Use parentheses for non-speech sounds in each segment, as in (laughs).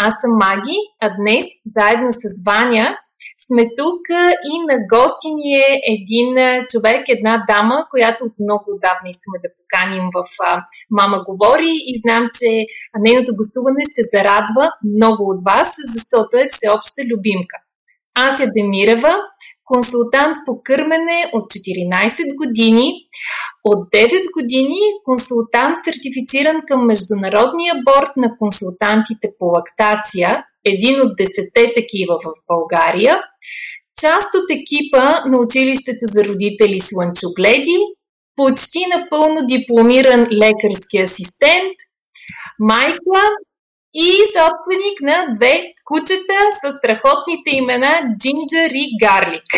Аз съм Маги, а днес, заедно с Ваня, сме тук и на гости ни е един човек, една дама, която от много отдавна искаме да поканим в Мама говори и знам, че нейното гостуване ще зарадва много от вас, защото е всеобща любимка. Ася Демирева, консултант по кърмене от 14 години, от 9 години консултант сертифициран към Международния борт на консултантите по лактация, един от 10 такива в България, част от екипа на училището за родители Слънчогледи, почти напълно дипломиран лекарски асистент, майка и собственик на две кучета с страхотните имена Джинджер и Гарлик.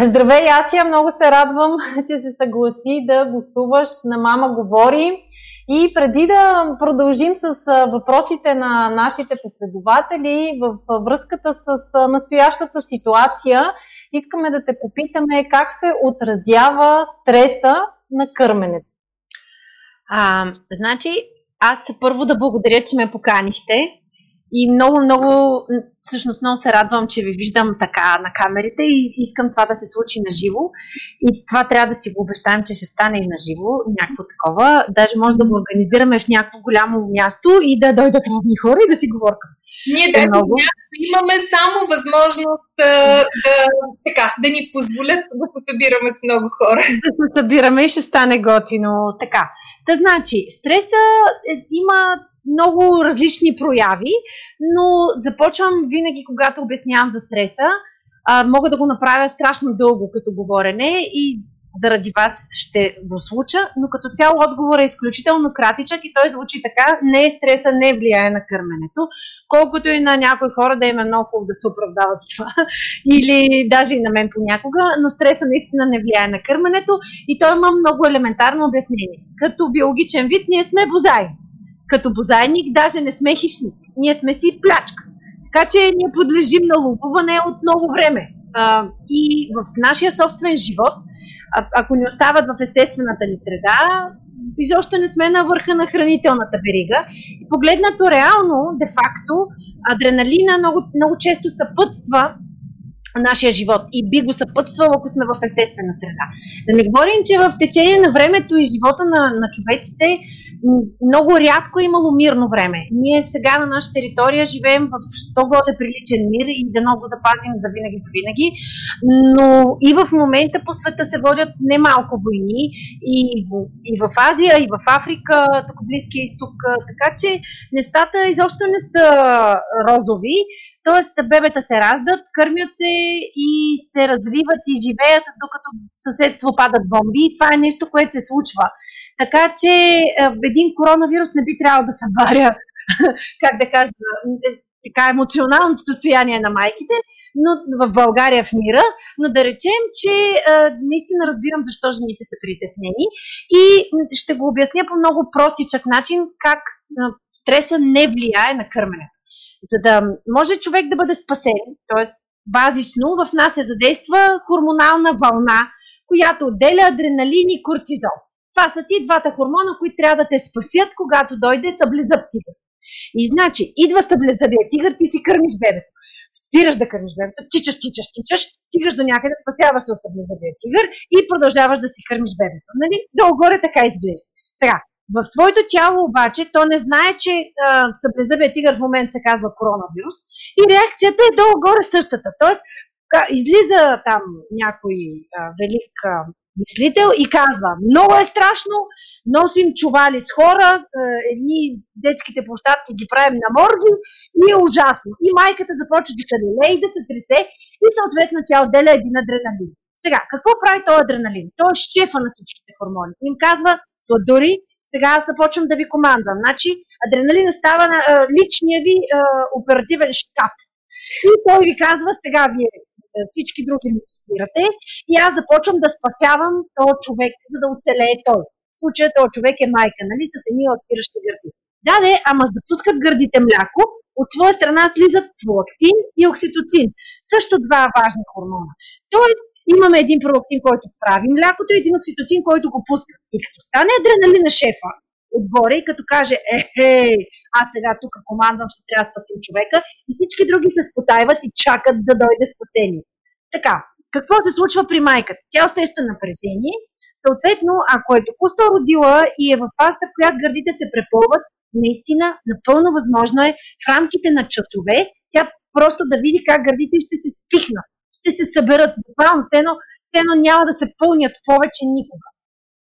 Здравей, Асия! Много се радвам, че се съгласи да гостуваш на Мама Говори. И преди да продължим с въпросите на нашите последователи в връзката с настоящата ситуация, искаме да те попитаме как се отразява стреса на кърменето. А, значи, аз първо да благодаря, че ме поканихте. И много, много, всъщност много се радвам, че ви виждам така на камерите и искам това да се случи на живо. И това трябва да си го обещаем, че ще стане и на живо, някакво такова. Даже може да го организираме в някакво голямо място и да дойдат разни хора и да си говорим. Ние е, много. имаме само възможност да, да, така, да ни позволят да се събираме с много хора. Да се събираме и ще стане готино. Така. Та значи, стреса е, има много различни прояви, но започвам винаги, когато обяснявам за стреса. А, мога да го направя страшно дълго като говорене и заради вас ще го случа, но като цяло отговор е изключително кратичък и той звучи така, не е стреса, не влияе на кърменето, колкото и на някои хора да им е много хубаво да се оправдават с това, (laughs) или даже и на мен понякога, но стреса наистина не влияе на кърменето и той има много елементарно обяснение. Като биологичен вид ние сме бозаи, като бозайник даже не сме хищни. Ние сме си плячка. Така че ние подлежим на ловуване от много време. И в нашия собствен живот, ако ни остават в естествената ни среда, изобщо не сме на върха на хранителната верига. И погледнато реално, де-факто, адреналина много, много често съпътства нашия живот и би го съпътствал, ако сме в естествена среда. Да не говорим, че в течение на времето и живота на, на човеците много рядко е имало мирно време. Ние сега на наша територия живеем в що годе приличен мир и да много запазим за винаги за винаги, но и в момента по света се водят немалко войни и, и в Азия, и в Африка, тук Близкия изток, така че нещата изобщо не са розови, Тоест, бебета се раждат, кърмят се и се развиват и живеят, докато съседство падат бомби. И това е нещо, което се случва. Така че един коронавирус не би трябвало да събаря, (laughs) как да кажа, така емоционалното състояние на майките, но в България в мира, но да речем, че а, наистина разбирам защо жените са притеснени и ще го обясня по много простичък начин как а, стреса не влияе на кърменето. За да може човек да бъде спасен, т.е. базично в нас се задейства хормонална вълна, която отделя адреналин и кортизол. Това са ти двата хормона, които трябва да те спасят, когато дойде съблезъб тигър. И значи, идва съблезъбия тигър, ти си кърмиш бебето. Спираш да кърмиш бебето, тичаш, тичаш, тичаш, стигаш до някъде, спасяваш се от съблезъбия тигър и продължаваш да си кърмиш бебето. Нали? Долу-горе така изглежда. Сега, в твоето тяло обаче то не знае, че съблезъбия тигър в момента се казва коронавирус и реакцията е долу-горе същата. Тоест, излиза там някой а, велик а, мислител и казва, много е страшно, носим чували с хора, едни детските площадки ги правим на морги и е ужасно. И майката започва да се лелее и да се тресе и съответно тя отделя един адреналин. Сега, какво прави този адреналин? Той е шефа на всичките хормони. Им казва, сладури, сега аз започвам да ви командвам. Значи, Адреналина става на а, личния ви а, оперативен щаб. И той ви казва, сега вие всички други ми спирате и аз започвам да спасявам този човек, за да оцелее той. В случая този човек е майка, нали, с едни отпиращи гърди. Да, не, ама за да пускат гърдите мляко, от своя страна слизат пролактин и окситоцин. Също два важни хормона. Тоест, имаме един пролактин, който прави млякото и един окситоцин, който го пуска. И като стане адреналина шефа отгоре и като каже, ехе, аз сега тук командвам, ще трябва да спасим човека и всички други се спотайват и чакат да дойде спасение. Така, какво се случва при майката? Тя усеща напрежение, съответно, ако е току-що родила и е в фазата, в която гърдите се препълват, наистина напълно възможно е в рамките на часове тя просто да види как гърдите ще се спихнат, ще се съберат. Буквално, все едно, все едно няма да се пълнят повече никога.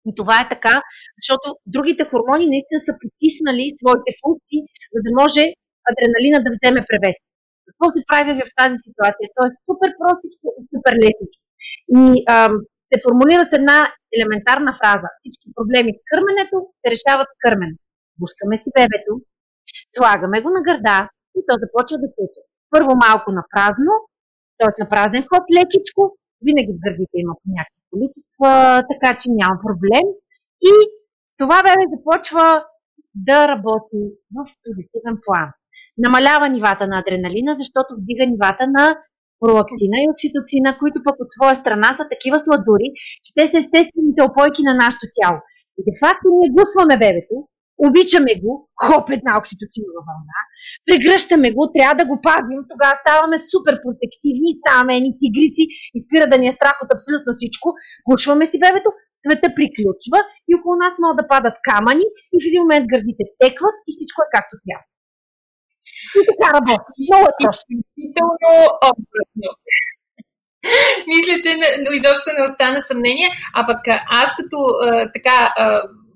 И това е така, защото другите хормони наистина са потиснали своите функции, за да може адреналина да вземе превес. Какво се прави в тази ситуация? То е супер простичко и супер лесничко. И ам, се формулира с една елементарна фраза. Всички проблеми с кърменето се решават с кърмене. Пускаме си бебето, слагаме го на гърда и то започва да се учи. Първо малко на празно, т.е. на празен ход, лекичко, винаги в гърдите има по някакви количества, така че няма проблем. И това бебе започва да работи в позитивен план. Намалява нивата на адреналина, защото вдига нивата на пролактина и окситоцина, които пък от своя страна са такива сладури, че те са естествените опойки на нашето тяло. И де факто ние гусваме бебето, обичаме го, хоп, една окситоцинова вълна, прегръщаме го, трябва да го пазим, тогава ставаме супер протективни, ставаме едни тигрици и спира да ни е страх от абсолютно всичко, гушваме си бебето, света приключва и около нас могат да падат камъни и в един момент гърдите текват и всичко е както трябва. И така работи. Много е точно. Изключително образно. Мисля, че изобщо не остана съмнение. А пък аз като така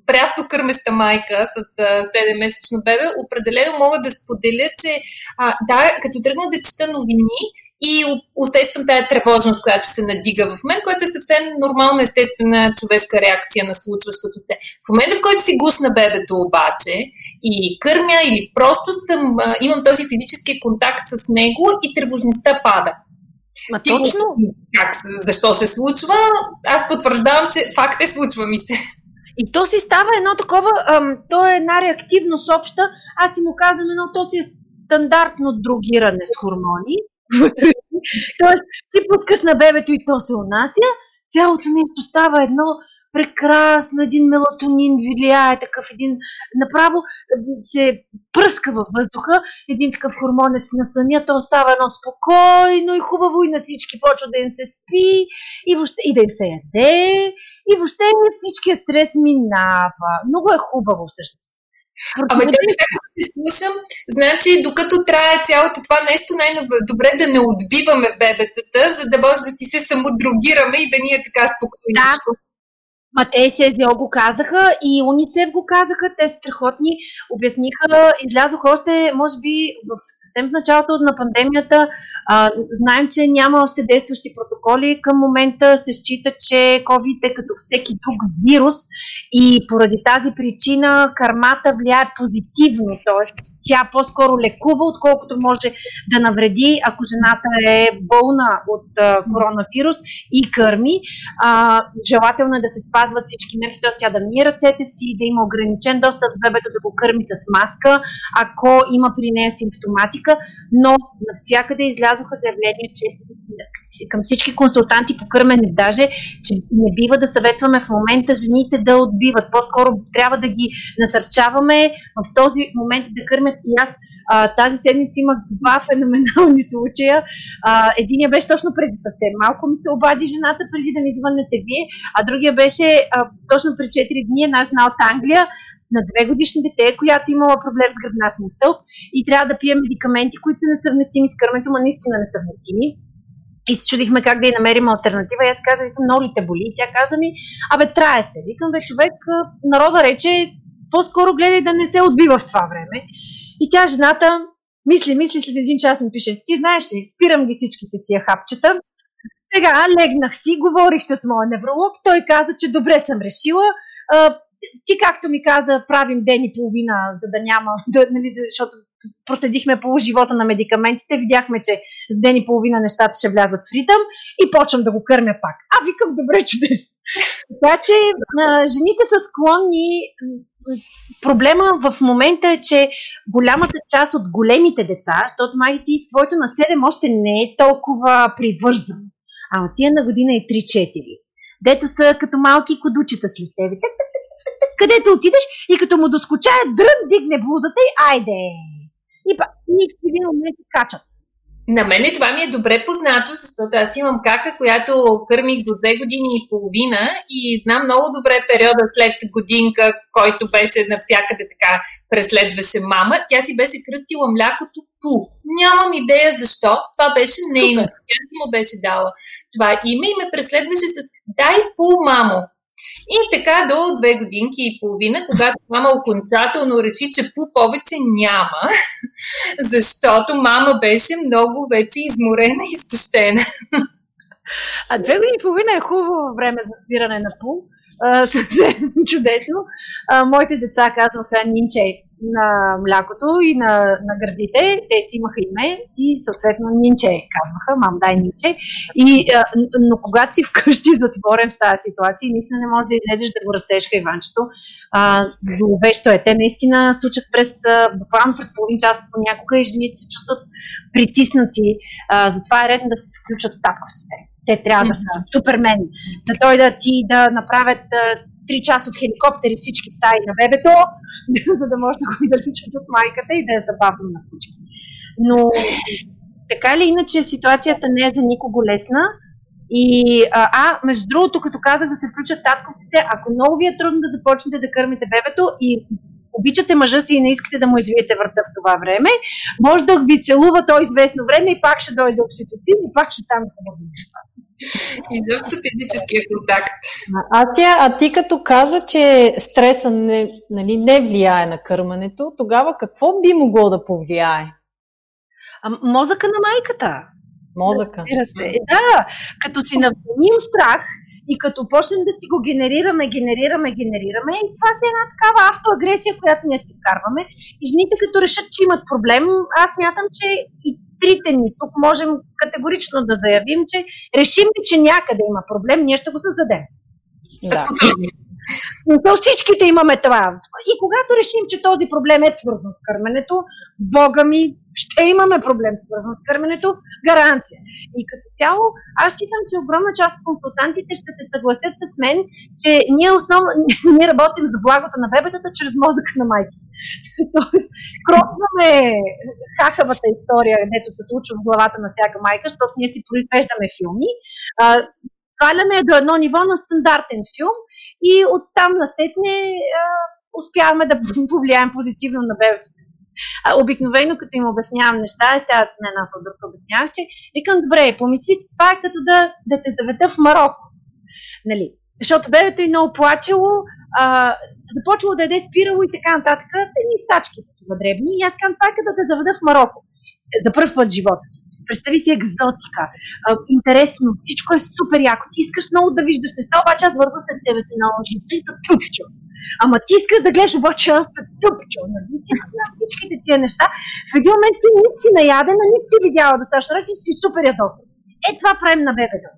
прясно кърмеща майка с 7-месечно бебе, определено мога да споделя, че а, да, като тръгна да чета новини, и усещам тая тревожност, която се надига в мен, която е съвсем нормална, естествена човешка реакция на случващото се. В момента, в който си гусна бебето обаче и кърмя или просто съм, имам този физически контакт с него и тревожността пада. Ма Ти точно. Как, защо се случва? Аз потвърждавам, че факт е, случва ми се. И то си става едно такова, ам, то е една реактивност обща. Аз си му казвам едно, то си е стандартно другиране с хормони. (laughs) Тоест, ти пускаш на бебето и то се унася, цялото нещо става едно прекрасно, един мелатонин влияе, такъв един, направо се пръска във въздуха, един такъв хормонец на съня, то става едно спокойно и хубаво и на всички почва да им се спи и, въобще, и да им се яде и въобще всичкия стрес минава. Много е хубаво всъщност. Абе, да, както те слушам, значи докато трае цялото това нещо, най-добре да не отбиваме бебетата, за да може да си се самодругираме и да ни е така спокойно. Да, Ма те СЗО го казаха и Уницев го казаха, те са страхотни, обясниха, излязоха още, може би, в съвсем в началото на пандемията. А, знаем, че няма още действащи протоколи. Към момента се счита, че COVID е като всеки друг вирус и поради тази причина кармата влияе позитивно, т.е. тя по-скоро лекува, отколкото може да навреди, ако жената е болна от а, коронавирус и кърми. А, желателно е да се спазва спазват всички мерки, т.е. тя да мие ръцете си, да има ограничен достъп с бебето да го кърми с маска, ако има при нея симптоматика, но навсякъде излязоха заявления, че към всички консултанти по кърмене даже, че не бива да съветваме в момента жените да отбиват. По-скоро трябва да ги насърчаваме в този момент да кърмят и аз а, тази седмица имах два феноменални случая. А, единия беше точно преди съвсем малко ми се обади жената преди да ми звъннете вие, а другия беше а, точно преди 4 дни една жена от Англия, на две годишни дете, която имала проблем с гръбначния стълб и трябва да пие медикаменти, които са несъвместими с кърмето, но наистина несъвместими. И се чудихме как да й намерим альтернатива. И аз казах, много ли те боли? И тя каза ми, абе, трае се. Викам, бе, човек, народа рече, по-скоро гледай да не се отбива в това време. И тя, жената, мисли, мисли, след един час ми пише, ти знаеш ли, спирам ги всичките тия хапчета. Сега легнах си, говорих с моя невролог, той каза, че добре съм решила, ти както ми каза, правим ден и половина, за да няма, (laughs) да, нали, защото проследихме по живота на медикаментите, видяхме, че с ден и половина нещата ще влязат в ритъм и почвам да го кърмя пак. А, викам, добре, чудесно. Така че а, жените са склонни. Проблема в момента е, че голямата част от големите деца, защото май ти, твоето на 7 още не е толкова привързан, ама тия на година и 3-4, дето са като малки кодучета след тебе. Където отидеш и като му доскочая дрън, дигне блузата и айде. И, па, и в един момент качат. На мене това ми е добре познато, защото аз имам кака, която кърмих до две години и половина и знам много добре периода след годинка, който беше навсякъде така преследваше мама. Тя си беше кръстила млякото Пу. Нямам идея защо. Това беше нейно. Тя си му беше дала това име и ме преследваше с Дай Пу, мамо. И така до две годинки и половина, когато мама окончателно реши, че по повече няма, (laughs) защото мама беше много вече изморена и изтощена. А две години и половина е хубаво време за спиране на пул. съвсем (laughs) чудесно. А, моите деца казваха Нинче на млякото и на, на гърдите. Те си имаха име и съответно Нинче казваха, мам дай Нинче. И, а, но когато си вкъщи затворен в тази ситуация, наистина не можеш да излезеш да го разсешка Иванчето. А, зловещо е. Те наистина случат през, буквално през половин час понякога и жените се чувстват притиснати. А, затова е редно да се включат татковците те трябва да са супермен, да дойдат ти да направят три часа от хеликоптери всички стаи на бебето, (laughs) за да може да го изличат от майката и да е забавно на всички. Но така или иначе ситуацията не е за никого лесна. И, а, а, между другото, като казах да се включат татковците, ако много ви е трудно да започнете да кърмите бебето и обичате мъжа си и не искате да му извиете врата в това време, може да ви целува то известно време и пак ще дойде окситоцин и пак ще стане хубаво неща. И защо физическия контакт. Ася, а ти като каза, че стреса не, нали, не влияе на кърмането, тогава какво би могло да повлияе? А, мозъка на майката. Мозъка. Да, да, като си навъним страх, и като почнем да си го генерираме, генерираме, генерираме, и това си е една такава автоагресия, която ние си вкарваме. И жените като решат, че имат проблем, аз мятам, че и трите ни тук можем категорично да заявим, че решим ли, че някъде има проблем, ние ще го създадем. Да. Но всичките имаме това. И когато решим, че този проблем е свързан с кърменето, Бога ми, ще имаме проблем свързан с кърменето, гаранция. И като цяло, аз считам, че огромна част от консултантите ще се съгласят с мен, че ние основно (laughs) ние работим за благото на бебетата чрез мозъка на майки. (laughs) Тоест, кропваме хахавата история, където се случва в главата на всяка майка, защото ние си произвеждаме филми. Сваляме до едно ниво на стандартен филм и оттам насетне успяваме да (laughs) повлияем позитивно на бебето. Обикновено, като им обяснявам неща, сега на нас от друг обяснявах, че викам, добре, помисли си, това е като да, да те заведа в Марокко. Нали? Защото бебето е много плачело, а, започвало да яде спирало и така нататък. Едни стачки такива дребни. И аз казвам, това е като да те заведа в Марокко. За първ път в живота ти. Представи си екзотика, интересно, всичко е супер яко. Ти искаш много да виждаш неща, обаче аз вървя след тебе си на лъжица и да тъпчо. Ама ти искаш да гледаш обаче аз да тъпчо. Нали? Ти на всичките тия неща. В един момент ти нито си наядена, нито си видяла до сега, че си супер ядосан. Е, това правим на бебета.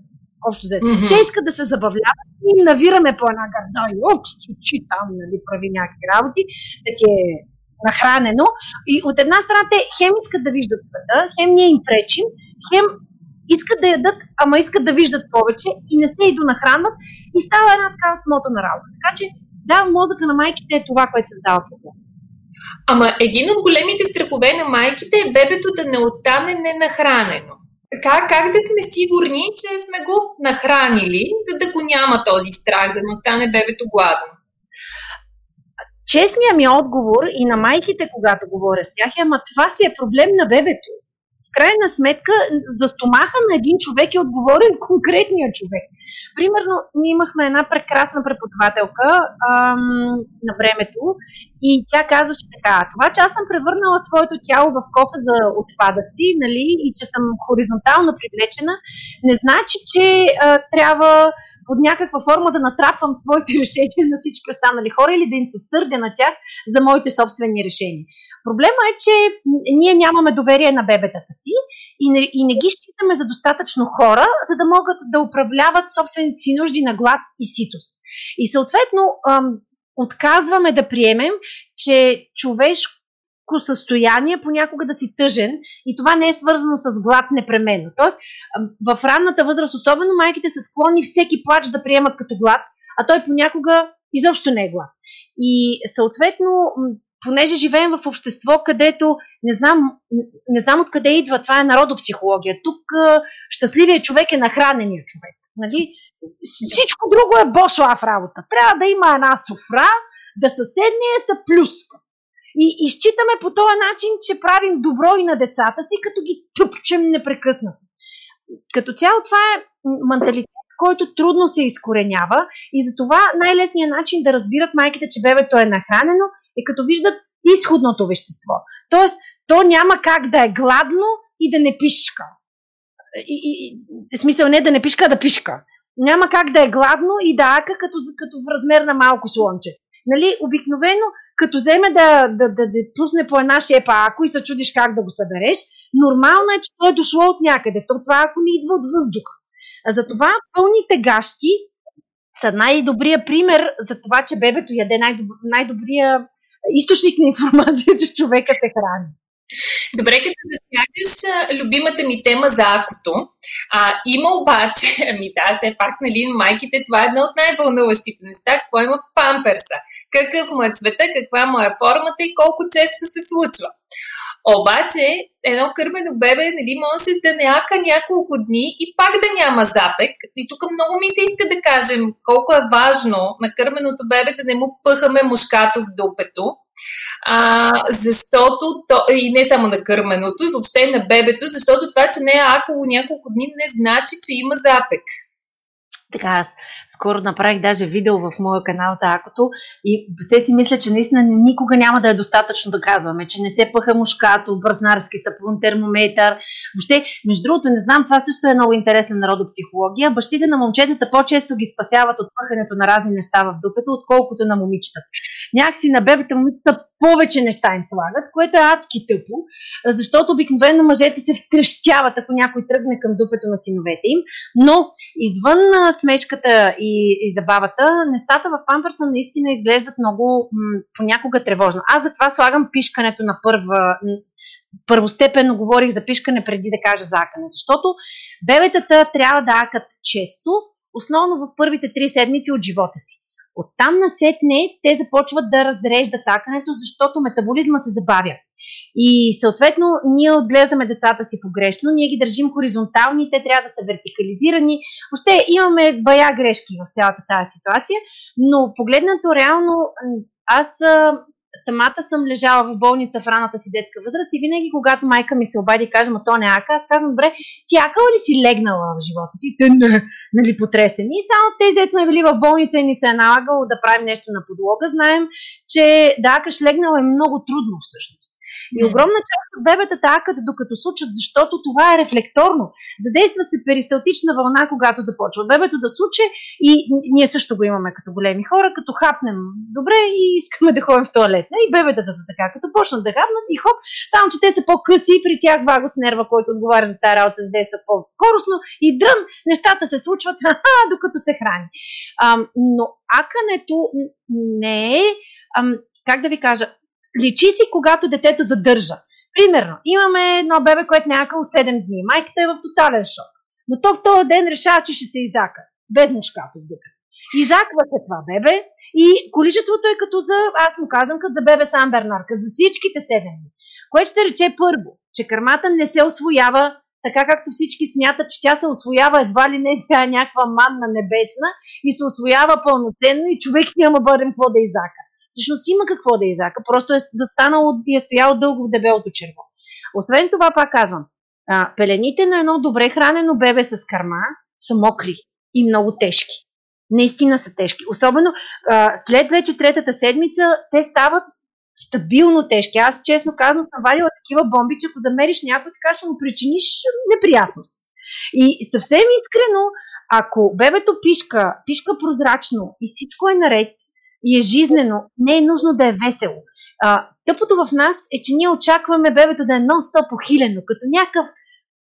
Общо взето. Mm-hmm. Те искат да се забавляват и навираме по една гарда и очи там, нали, прави някакви работи, да ти е нахранено. И от една страна те хем искат да виждат света, хем ние им пречим, хем искат да ядат, ама искат да виждат повече и не се и донахранват и става една такава смотана работа. Така че да, мозъка на майките е това, което създава проблем. Ама един от големите страхове на майките е бебето да не остане ненахранено. Как, как да сме сигурни, че сме го нахранили, за да го няма този страх, да не остане бебето гладно? Честният ми отговор и на майките, когато говоря с тях, е, ама това си е проблем на бебето. В крайна сметка, за стомаха на един човек е отговорен (laughs) конкретният човек. Примерно, ние имахме една прекрасна преподавателка ам, на времето и тя казваше така, това, че аз съм превърнала своето тяло в кофа за отпадъци, нали, и че съм хоризонтално привлечена, не значи, че а, трябва под някаква форма да натрапвам своите (laughs) решения на всички останали хора или да им се сърдя на тях за моите собствени решения. Проблема е, че ние нямаме доверие на бебетата си и не, и не ги считаме за достатъчно хора, за да могат да управляват собствените си нужди на глад и ситост. И съответно, отказваме да приемем, че човешко състояние понякога да си тъжен и това не е свързано с глад непременно. Тоест, в ранната възраст, особено майките са склонни всеки плач да приемат като глад, а той понякога изобщо не е глад. И съответно, понеже живеем в общество, където не знам, не знам откъде идва, това е народопсихология. Тук щастливият човек е нахранения човек. Нали? Всичко друго е бошла в работа. Трябва да има една софра, да съседния са плюска. И, и считаме по този начин, че правим добро и на децата си, като ги тъпчем непрекъснато. Като цяло това е менталитет, който трудно се изкоренява и затова най-лесният начин да разбират майките, че бебето е нахранено, е като виждат изходното вещество. Тоест, то няма как да е гладно и да не пишка. И, и, и, смисъл не да не пишка, а да пишка. Няма как да е гладно и да ака като, като в размер на малко слонче. Нали, обикновено, като вземе да, да, да, да пусне по една шепа ако и се чудиш как да го събереш, нормално е, че той е дошло от някъде. То това ако не идва от въздух. А затова пълните гащи са най-добрия пример за това, че бебето яде най-доб... най-добрия източник на информация, че човека се храни. Добре, като да сядеш любимата ми тема за акото. А, има обаче, (laughs) ами да, все пак, нали, майките, това е едно от най-вълнуващите неща, какво има в памперса. Какъв му е цвета, каква му е формата и колко често се случва. Обаче, едно кърмено бебе нали, може да не ака няколко дни и пак да няма запек. И тук много ми се иска да кажем колко е важно на кърменото бебе да не му пъхаме мушкато в дупето. А, защото то, и не само на кърменото, и въобще на бебето, защото това, че не е акало няколко дни, не значи, че има запек. Така, аз скоро направих даже видео в моя канал Такото и все си мисля, че наистина никога няма да е достатъчно да казваме, че не се пъха мушкато, бръснарски сапун, термометър. Въобще, между другото, не знам, това също е много интересна народопсихология. Бащите на момчетата по-често ги спасяват от пъхането на разни неща в дупето, отколкото на момичетата. Някакси на бебета момичета повече неща им слагат, което е адски тъпо, защото обикновено мъжете се втрещяват, ако някой тръгне към дупето на синовете им, но извън смешката и, и забавата, нещата в памперса наистина изглеждат много м- понякога тревожно. Аз затова слагам пишкането на първа, първостепенно говорих за пишкане преди да кажа за акане, защото бебетата трябва да акат често, основно в първите три седмици от живота си. Оттам насетне те започват да разреждат акането, защото метаболизма се забавя. И съответно ние отглеждаме децата си погрешно, ние ги държим хоризонтални, те трябва да са вертикализирани. Въобще имаме бая грешки в цялата тази ситуация, но погледнато реално аз самата съм лежала в болница в раната си детска възраст и винаги, когато майка ми се обади и каже, ма то не ака, аз казвам, добре, ти акала ли си легнала в живота си? Те не, нали, потресени. И само тези деца сме били в болница и ни се е налагало да правим нещо на подлога, знаем, че да акаш легнала е много трудно всъщност. И огромна част от бебетата акат докато сучат, защото това е рефлекторно. Задейства се перисталтична вълна, когато започва бебето да суче и ние също го имаме като големи хора, като хапнем добре и искаме да ходим в туалет. И бебетата са така, като почнат да хапнат и хоп, само че те са по-къси и при тях вагос нерва, който отговаря за тази работа, се действа по-скоростно и дрън, нещата се случват, (laughs) ха, докато се храни. А, но акането не е, ам, как да ви кажа, личи си, когато детето задържа. Примерно, имаме едно бебе, което някакво 7 дни. Майката е в тотален шок. Но то в този ден решава, че ще се изака. Без мушката в дупето. Изаква се това бебе и количеството е като за, аз му казвам, като за бебе Сан Бернар, като за всичките 7 дни. Което ще рече първо, че кърмата не се освоява така както всички смятат, че тя се освоява едва ли не е някаква манна небесна и се освоява пълноценно и човек няма бъдем какво да изака всъщност има какво да изака, просто е застанало и е стояло дълго в дебелото черво. Освен това, пак казвам, а, пелените на едно добре хранено бебе с карма са мокри и много тежки. Наистина са тежки. Особено а, след вече третата седмица те стават стабилно тежки. Аз честно казвам съм вадила такива бомби, че ако замериш някой, така ще му причиниш неприятност. И съвсем искрено Ако бебето пишка, пишка прозрачно и всичко е наред и е жизнено, не е нужно да е весело. А, тъпото в нас е, че ние очакваме бебето да е нон-стоп похилено, като някакъв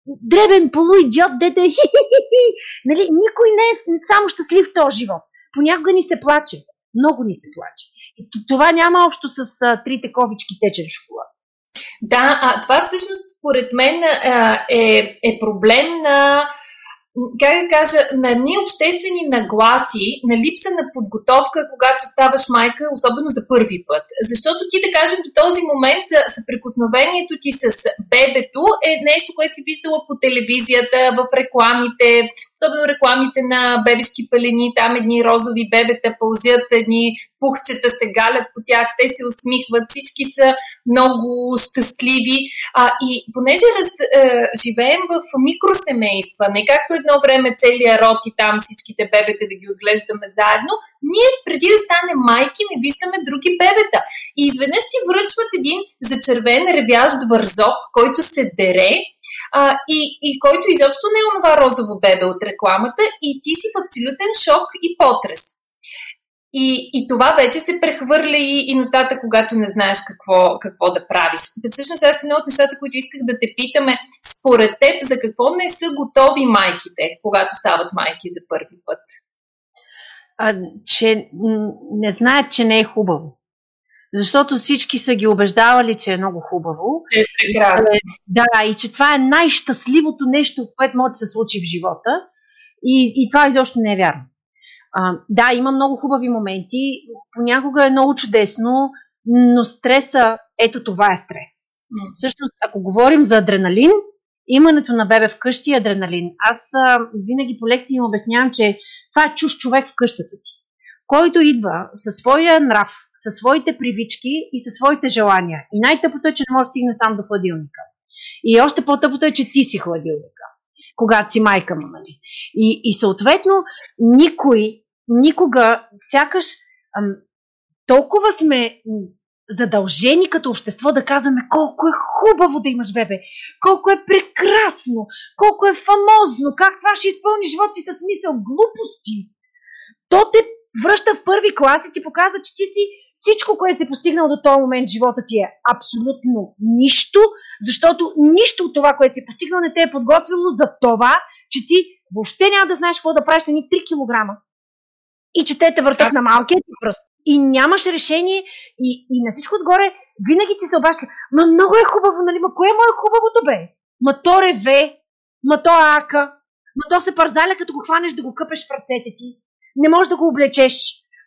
дребен полуидиот, дете е. Нали, никой не е само щастлив в този живот. Понякога ни се плаче. Много ни се плаче. И това няма общо с а, трите ковички течен шоколад. Да, а това всъщност според мен е, е проблем на как да кажа, на едни обществени нагласи, на липса на подготовка, когато ставаш майка, особено за първи път. Защото ти, да кажем, до този момент съприкосновението ти с бебето е нещо, което си виждала по телевизията, в рекламите, особено рекламите на бебешки пелени, там едни розови бебета пълзят, едни пухчета се галят по тях, те се усмихват, всички са много щастливи. А, и понеже раз, е, живеем в микросемейства, не както едно време целият род и там всичките бебета да ги отглеждаме заедно, ние преди да станем майки не виждаме други бебета. И изведнъж ти връчват един зачервен ревящ вързок, който се дере, а, и, и който изобщо не е онова розово бебе от рекламата и ти си в абсолютен шок и потрес. И, и това вече се прехвърля и, и нататък, когато не знаеш какво, какво да правиш. Да, всъщност аз едно от нещата, които исках да те питаме, според теб, за какво не са готови майките, когато стават майки за първи път? А, че не знаят, че не е хубаво. Защото всички са ги убеждавали, че е много хубаво. Че е прекрасно. Да, и че това е най-щастливото нещо, което може да се случи в живота. И, и това изобщо не е вярно. А, да, има много хубави моменти, понякога е много чудесно, но стреса, ето това е стрес. Mm. Всъщност, ако говорим за адреналин, имането на бебе вкъщи е адреналин. Аз а, винаги по лекции им обяснявам, че това е чуж човек в къщата ти, който идва със своя нрав, със своите привички и със своите желания. И най-тъпото е, че не може да стигне сам до хладилника. И още по-тъпото е, че ти си хладилника когато си майка му. Нали? И, и съответно, никой, никога, сякаш ам, толкова сме задължени като общество да казваме колко е хубаво да имаш бебе, колко е прекрасно, колко е фамозно, как това ще изпълни живота ти с мисъл глупости. То те връща в първи клас и ти показва, че ти си всичко, което си постигнал до този момент в живота ти е абсолютно нищо, защото нищо от това, което си постигнал, не те е подготвило за това, че ти въобще няма да знаеш какво да правиш с едни 3 кг. И че те те въртат на малкия ти пръст. И нямаш решение и, и на всичко отгоре винаги ти се обаща. Ма много е хубаво, нали? Ма кое му е хубавото, бе? Ма то реве, ма то ака, ма то се парзаля, като го хванеш да го къпеш в ръцете ти. Не можеш да го облечеш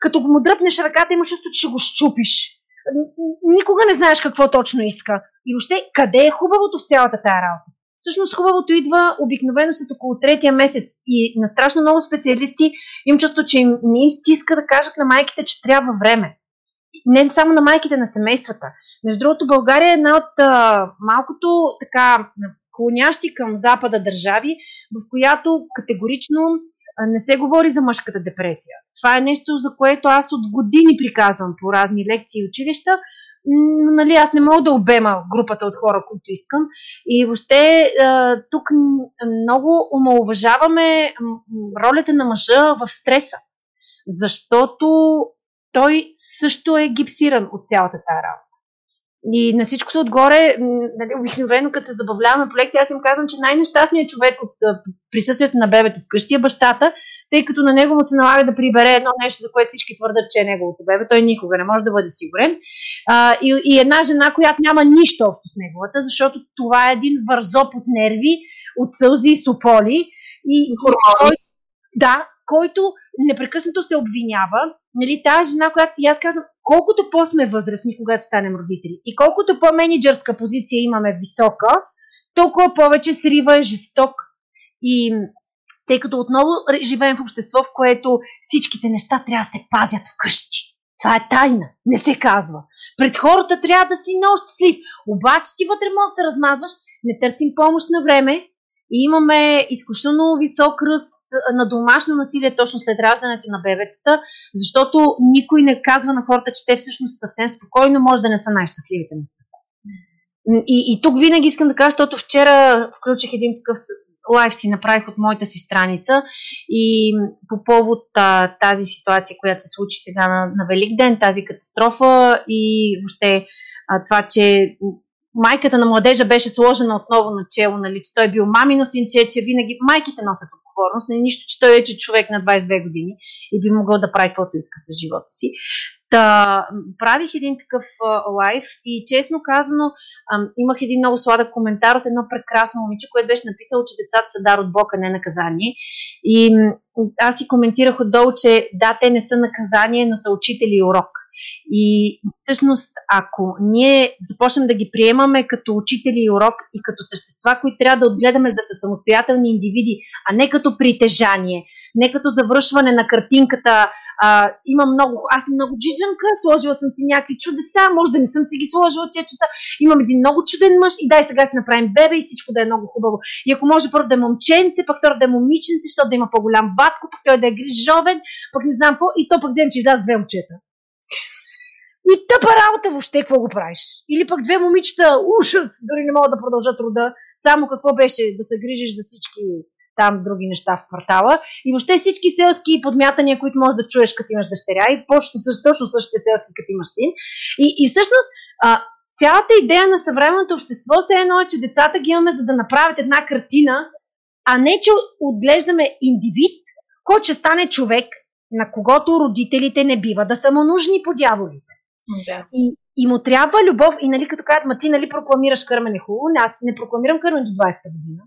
като му дръпнеш ръката, имаш чувство, че ще го щупиш. Никога не знаеш какво точно иска. И въобще, къде е хубавото в цялата тая работа? Всъщност хубавото идва обикновено след около третия месец и на страшно много специалисти им чувство, че им, не им стиска да кажат на майките, че трябва време. Не само на майките, на семействата. Между другото, България е една от а, малкото така клонящи към Запада държави, в която категорично не се говори за мъжката депресия. Това е нещо, за което аз от години приказвам по разни лекции и училища. Нали, аз не мога да обема групата от хора, които искам. И въобще тук много омалуважаваме ролята на мъжа в стреса. Защото той също е гипсиран от цялата тази работа. И на всичкото отгоре, нали, обикновено, като се забавляваме по лекция, аз им казвам, че най-нещастният човек от присъствието на бебето вкъщи е бащата, тъй като на него му се налага да прибере едно нещо, за което всички твърдат, че е неговото бебе. Той никога не може да бъде сигурен. А, и, и една жена, която няма нищо общо с неговата, защото това е един вързоп от нерви, от сълзи и сополи. И, и кой, да, който непрекъснато се обвинява. Нали, тази жена, която и аз казвам, колкото по-сме възрастни, когато станем родители, и колкото по-менеджерска позиция имаме висока, толкова повече срива е жесток. И тъй като отново живеем в общество, в което всичките неща трябва да се пазят вкъщи. Това е тайна, не се казва. Пред хората трябва да си много щастлив, обаче ти вътре може да се размазваш, не търсим помощ на време и имаме изключително висок ръст на домашно насилие точно след раждането на бебетата, защото никой не казва на хората, че те всъщност съвсем спокойно може да не са най-щастливите на света. И, и тук винаги искам да кажа, защото вчера включих един такъв лайв си направих от моята си страница и по повод а, тази ситуация, която се случи сега на, на Велик ден, тази катастрофа и въобще а, това, че майката на младежа беше сложена отново на чело, нали, че той е бил мамино синче, че винаги майките носят отговорност, не нищо, че той вече е човек на 22 години и би могъл да прави каквото иска с живота си. Та, правих един такъв лайф и честно казано а, имах един много сладък коментар от едно прекрасно момиче, което беше написало, че децата са дар от Бог, а не наказание. И аз си коментирах отдолу, че да, те не са наказание, но са учители и урок. И всъщност, ако ние започнем да ги приемаме като учители и урок и като същества, които трябва да отгледаме да са самостоятелни индивиди, а не като притежание, не като завършване на картинката, а, има много, аз съм много джиджанка, сложила съм си някакви чудеса, може да не съм си ги сложила тия часа, имам един много чуден мъж и дай сега си направим бебе и всичко да е много хубаво. И ако може първо да е момченце, пък второ да е момиченце, защото да има по-голям батко, пък той да е грижовен, пък не знам какво, и то пък взем, че изляза две момчета. И тъпа работа въобще, какво го правиш? Или пък две момичета, ужас, дори не могат да продължат труда, само какво беше да се грижиш за всички там други неща в квартала. И въобще всички селски подмятания, които можеш да чуеш като имаш дъщеря и точно същите селски като имаш син. И, и всъщност а, цялата идея на съвременното общество се едно е, че децата ги имаме за да направят една картина, а не, че отглеждаме индивид, който ще стане човек, на когото родителите не бива да са му нужни по дяволите. Да. И, и му трябва любов. И нали, като казват, ма ти нали прокламираш кърмене хубаво, аз не прокламирам кърмене до 20-та година.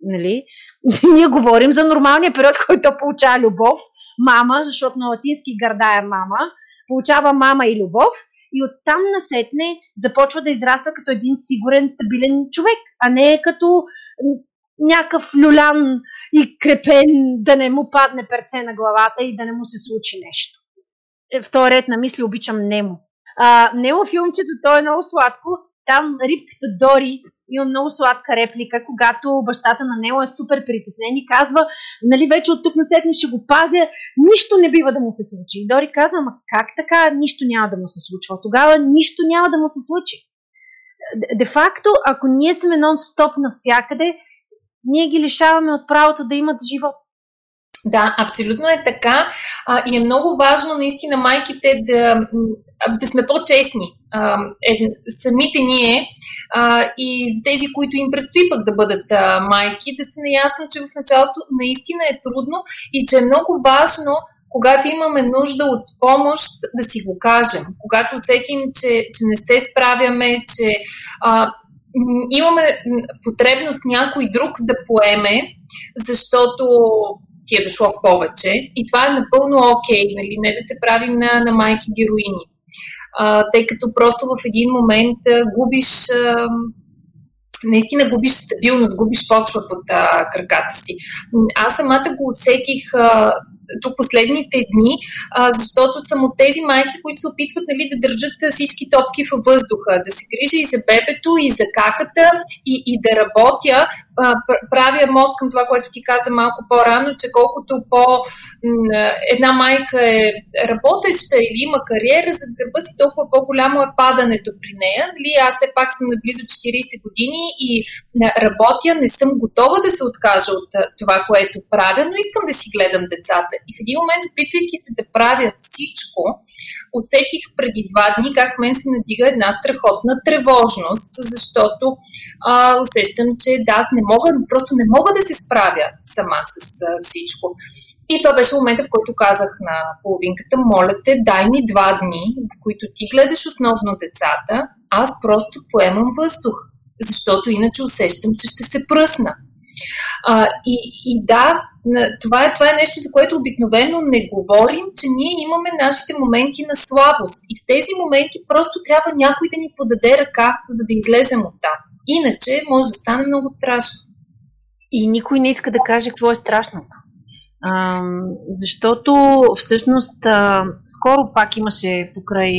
Нали? (laughs) Ние говорим за нормалния период, който получава любов, мама, защото на латински гърда е мама, получава мама и любов и оттам насетне започва да израства като един сигурен, стабилен човек, а не като някакъв люлян и крепен, да не му падне перце на главата и да не му се случи нещо. Е, в този ред на мисли обичам Немо. А, Немо филмчето, то е много сладко. Там рибката Дори има много сладка реплика, когато бащата на Нело е супер притеснен и казва, нали вече от тук насетне ще го пазя, нищо не бива да му се случи. И Дори казва, ама как така нищо няма да му се случва? Тогава нищо няма да му се случи. Де-факто, ако ние сме нон-стоп навсякъде, ние ги лишаваме от правото да имат живот. Да, абсолютно е така. А, и е много важно наистина майките да, да сме по-честни. А, е, самите ние а, и за тези, които им предстои пък да бъдат а, майки, да са наясно, че в началото наистина е трудно и че е много важно когато имаме нужда от помощ, да си го кажем. Когато усетим, че, че не се справяме, че а, имаме потребност някой друг да поеме, защото ти е дошло повече. И това е напълно окей, okay, нали? не да се правим на, на майки героини. Тъй като просто в един момент а, губиш. А, наистина губиш стабилност, губиш почва под а, краката си. Аз самата го усетих а, тук последните дни, а, защото съм от тези майки, които се опитват нали, да държат всички топки във въздуха, да се грижа и за бебето, и за каката, и, и да работя. А, правя мост към това, което ти каза малко по-рано, че колкото по една майка е работеща или има кариера зад гърба си, толкова по-голямо е падането при нея. Нали? Аз все пак съм на близо 40 години и работя, не съм готова да се откажа от това, което правя, но искам да си гледам децата. И в един момент, опитвайки се да правя всичко, усетих преди два дни как мен се надига една страхотна тревожност, защото а, усещам, че да, аз не мога, просто не мога да се справя сама с а, всичко. И това беше момента, в който казах на половинката, моля те, дай ми два дни, в които ти гледаш основно децата, аз просто поемам въздух, защото иначе усещам, че ще се пръсна. А, и, и да, това е, това е нещо, за което обикновено не говорим, че ние имаме нашите моменти на слабост. И в тези моменти просто трябва някой да ни подаде ръка, за да излезем от там. Иначе може да стане много страшно. И никой не иска да каже какво е страшното. А, защото всъщност а, скоро пак имаше покрай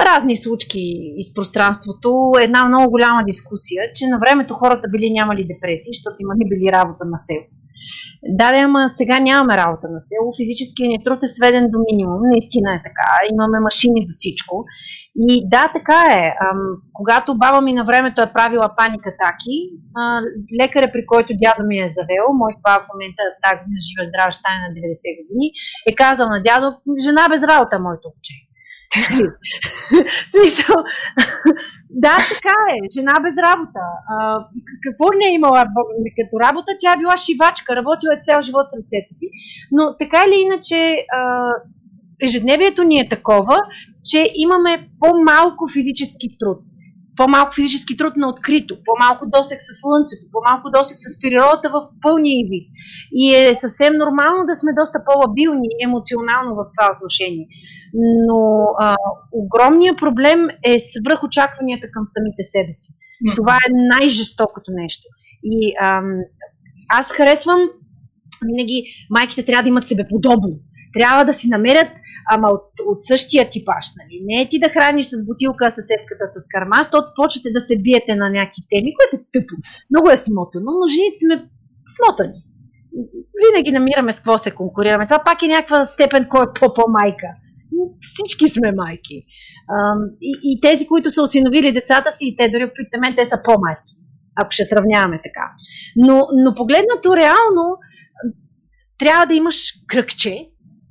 разни случки из пространството, една много голяма дискусия, че на времето хората били нямали депресии, защото имали били работа на село. Да, да, ама сега нямаме работа на село. Физическият ни труд е сведен до минимум. Наистина е така. Имаме машини за всичко. И да, така е. Ам, когато баба ми на времето е правила паникатаки, лекаря, при който дядо ми е завел, мой баба в момента так жива здрава ще на 90 години, е казал на дядо, жена без работа, моето уче. Смисъл, да, така е. Жена без работа. А, какво не е имала като работа? Тя била шивачка, работила е цял живот с ръцете си. Но така или иначе, а, ежедневието ни е такова, че имаме по-малко физически труд. По-малко физически труд на открито, по-малко досек с слънцето, по-малко досек с природата в пълния вид. И е съвсем нормално да сме доста по-лабилни емоционално в това отношение. Но а, огромният проблем е свръх очакванията към самите себе си. Това е най-жестокото нещо. И ам, аз харесвам винаги майките трябва да имат себеподобно. Трябва да си намерят ама от, от същия типаж. Нали? Не е ти да храниш с бутилка съседката с карма, защото почвате да се биете на някакви теми, което е тъпо. Много е смотано, но жените сме смотани. Винаги намираме с какво се конкурираме. Това пак е някаква степен кой е по-по-майка. Всички сме майки. И, и тези, които са осиновили децата си, и те дори опитаме, те са по-майки, ако ще сравняваме така. Но, но погледнато реално, трябва да имаш кръгче,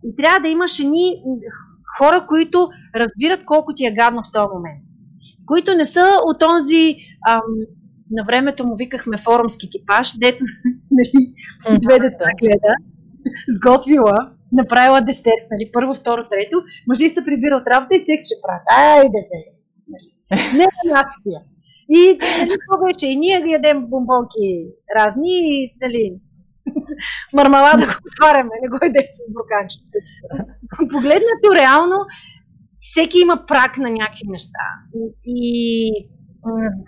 и трябва да имаш едни хора, които разбират колко ти е гадно в този момент. Които не са от този, ам, на времето му викахме форумски типаж, дето (laughs) нали, две деца гледа, сготвила, направила десерт, нали, първо, второ, трето, мъжи се прибира от работа и секс ще правят. Айде, бе! Не е нация. И нали, това беше. И ние ядем бомбонки разни, и, нали, (laughs) мармалада го отваряме, не го идем с бурканчета. Погледнато реално, всеки има прак на някакви неща. И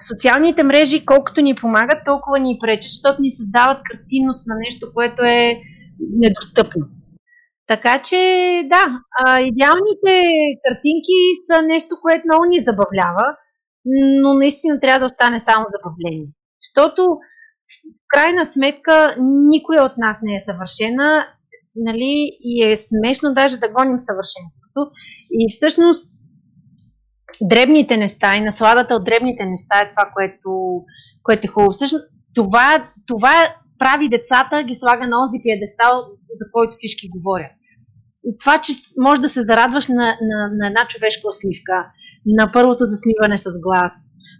социалните мрежи, колкото ни помагат, толкова ни пречат, защото ни създават картинност на нещо, което е недостъпно. Така че, да, идеалните картинки са нещо, което много ни забавлява, но наистина трябва да остане само забавление. Защото в крайна сметка никой от нас не е съвършена нали, и е смешно даже да гоним съвършенството. И всъщност дребните неща и насладата от дребните неща е това, което, което е хубаво. Всъщност това, това прави децата, ги слага на онзи пиедестал, за който всички говорят. И това, че можеш да се зарадваш на, на, на една човешка усмивка, на първото засниване с глас,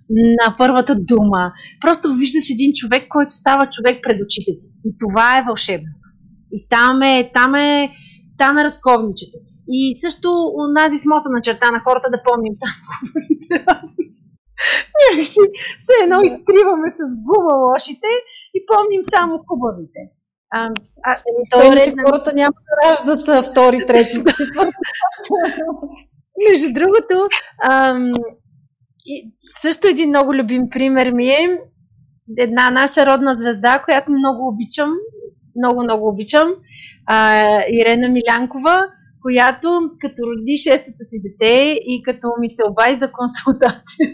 на първата дума. Просто виждаш един човек, който става човек пред очите ти. И това е вълшебно. И там е, там е, там е разковничето. И също онази на черта на хората да помним само хубавите работи. Някакси все едно изтриваме с гума лошите и помним само хубавите. А, а, то е, че хората няма да раждат втори, трети, (laughs) Между другото, ам, и също един много любим пример ми е една наша родна звезда, която много обичам, много, много обичам, а, Ирена Милянкова, която като роди шестото си дете и като ми се обади за консултация. (laughs)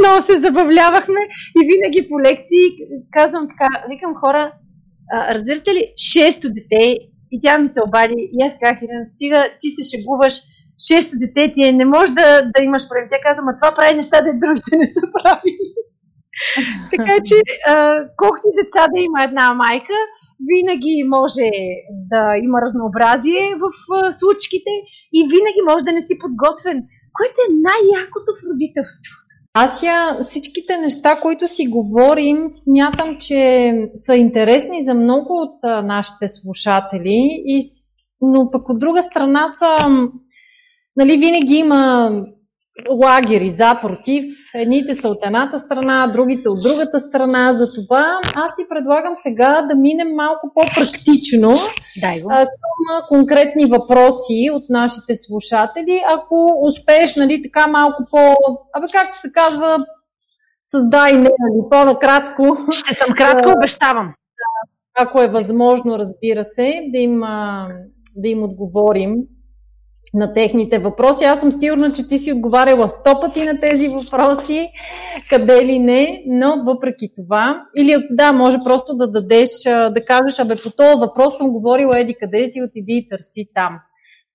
Много се забавлявахме и винаги по лекции казвам така, викам хора, разбирате ли, шесто дете и тя ми се обади и аз казах, Ирена, стига, ти се шегуваш, шесто дете ти е, не може да, да имаш проблем. Тя каза, ма това прави неща, да другите не са правили. (laughs) така че, а, колкото деца да има една майка, винаги може да има разнообразие в а, случките и винаги може да не си подготвен, което е най-якото в родителството. Аз я всичките неща, които си говорим, смятам, че са интересни за много от а, нашите слушатели, и, но пък от друга страна са нали, винаги има лагери за, против. Едните са от едната страна, другите от другата страна. Затова аз ти предлагам сега да минем малко по-практично Дай го. към конкретни въпроси от нашите слушатели. Ако успееш, нали, така малко по... Абе, както се казва, създай не, нали, по-накратко. Ще съм кратко, обещавам. Ако е възможно, разбира се, да им, да им отговорим на техните въпроси. Аз съм сигурна, че ти си отговаряла сто пъти на тези въпроси, къде ли не, но въпреки това, или да, може просто да дадеш, да кажеш, абе по този въпрос съм говорила еди къде си, отиди и търси там.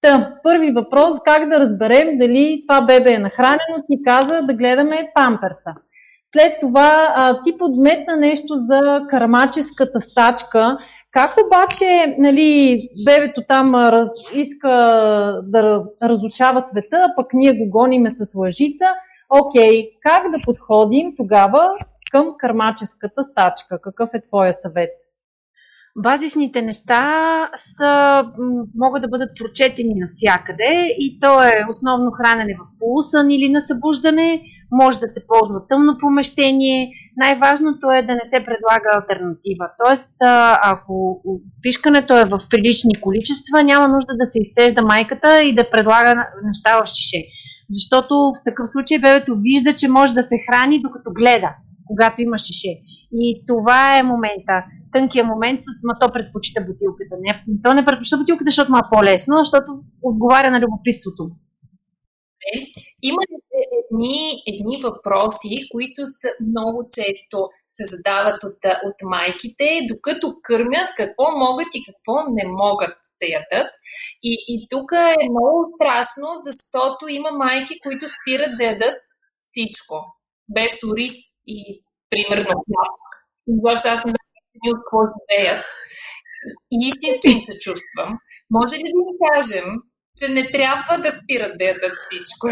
Та, първи въпрос, как да разберем дали това бебе е нахранено, ти каза да гледаме памперса. След това а, ти подметна нещо за кармаческата стачка. Как обаче нали, бебето там раз, иска да разучава света, а пък ние го гониме с лъжица? Окей, как да подходим тогава към кармаческата стачка? Какъв е твоя съвет? базисните неща са, могат да бъдат прочетени навсякъде и то е основно хранене в полусън или на събуждане, може да се ползва тъмно помещение. Най-важното е да не се предлага альтернатива. Тоест, ако пишкането е в прилични количества, няма нужда да се изцежда майката и да предлага неща в шише. Защото в такъв случай бебето вижда, че може да се храни докато гледа, когато има шише. И това е момента тънкия момент с ма то предпочита бутилката. Не, то не предпочита бутилката, защото ма е по-лесно, защото отговаря на любопитството. Е, има ли едни, едни въпроси, които са много често се задават от, от майките, докато кърмят какво могат и какво не могат да ядат. И, и тук е много страшно, защото има майки, които спират да ядат всичко, без ориз и примерно Защото аз не знам какво живеят. И истински им се чувствам. Може ли да ни кажем, че не трябва да спират да ядат всичко?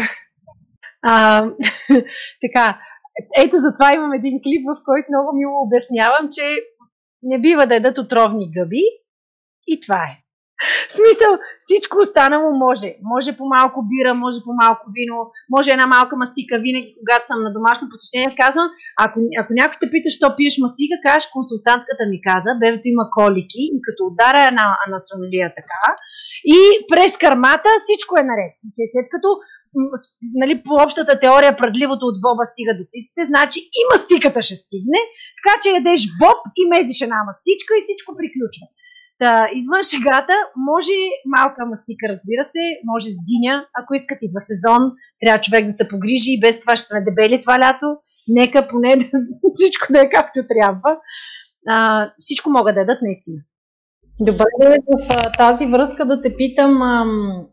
А, (laughs) така, ето затова имам един клип, в който много мило обяснявам, че не бива да ядат отровни гъби и това е. В смисъл, всичко останало може. Може по малко бира, може по малко вино, може една малка мастика. Винаги, когато съм на домашно посещение, казвам, ако, ако някой те пита, що пиеш мастика, кажеш, консултантката ми каза, бебето има колики и като удара една анасонолия така, и през кармата всичко е наред. И след като нали, по общата теория предливото от боба стига до циците, значи и мастиката ще стигне, така че ядеш боб и мезиш една мастичка и всичко приключва. Та, извън шегата, може малка мастика, разбира се, може с диня, ако искате идва сезон, трябва човек да се погрижи и без това ще сме дебели това лято. Нека поне (laughs) всичко да е както трябва. А, всичко могат да дадат наистина. Добре, в тази връзка да те питам, ам,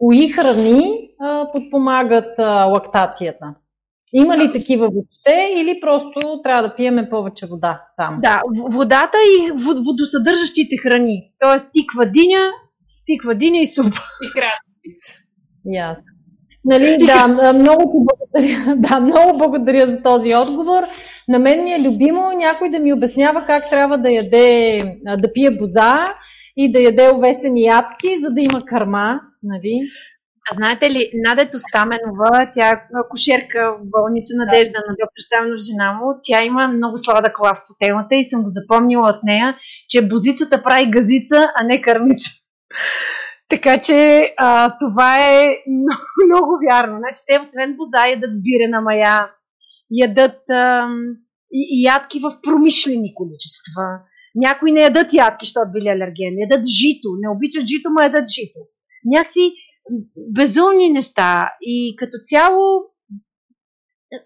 кои храни а, подпомагат а, лактацията? Има ли такива въобще или просто трябва да пиеме повече вода само? Да, водата и водосъдържащите храни. Тоест тиква диня, тиква диня и супа. И краставица. Ясно. Нали, да, много ти благодаря. (laughs) Да, много благодаря за този отговор. На мен ми е любимо някой да ми обяснява как трябва да яде, да пие боза и да яде овесени ядки, за да има карма. Нали? А знаете ли, Надето Стаменова, тя е кошерка в болница Надежда на доктор Стаменов, жена му, тя има много сладък лав по темата и съм го запомнила от нея, че бозицата прави газица, а не кърмица. Така че а, това е (laughs) много, много вярно. Значи, те освен боза ядат бирена мая, ядат а, и, и ядки в промишлени количества. Някои не ядат ядки, защото били алергени. Ядат жито. Не обичат жито, но ядат жито. Някакви безумни неща. И като цяло,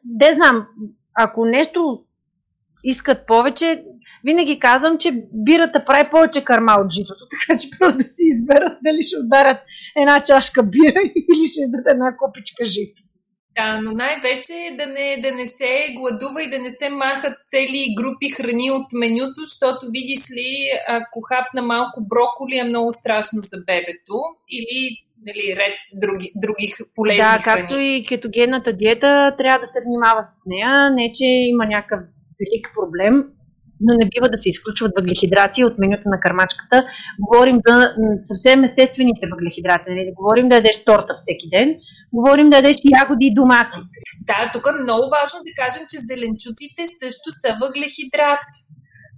де знам, ако нещо искат повече, винаги казвам, че бирата прави повече карма от житото, (laughs) така че просто да си изберат дали ще ударят една чашка бира (laughs) или ще издадат една копичка жито. Да, но най-вече да не, да не се гладува и да не се махат цели групи храни от менюто, защото видиш ли, ако хапна малко броколи е много страшно за бебето или нали, ред други, други полезни Да, храни. както и кетогенната диета, трябва да се внимава с нея. Не, че има някакъв велик проблем, но не бива да се изключват въглехидрати от менюто на кърмачката. Говорим за съвсем естествените въглехидрати. Не нали? говорим да ядеш торта всеки ден, говорим да ядеш ягоди и домати. Да, тук е много важно да кажем, че зеленчуците също са въглехидрат.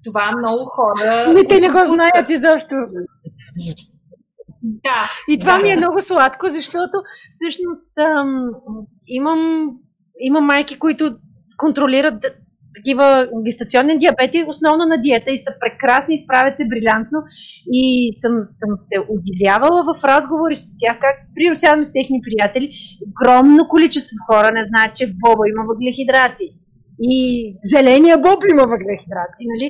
Това много хора. (laughs) Не, те не го знаят изобщо. Да. И това да. ми е много сладко, защото всъщност ам, имам, имам майки, които контролират такива гестационни диабети, основно на диета и са прекрасни, справят се брилянтно и съм, съм се удивявала в разговори с тях, как приобщаваме с техни приятели, огромно количество хора не знаят, че в боба има въглехидрати и зеления боб има въглехидрати, нали?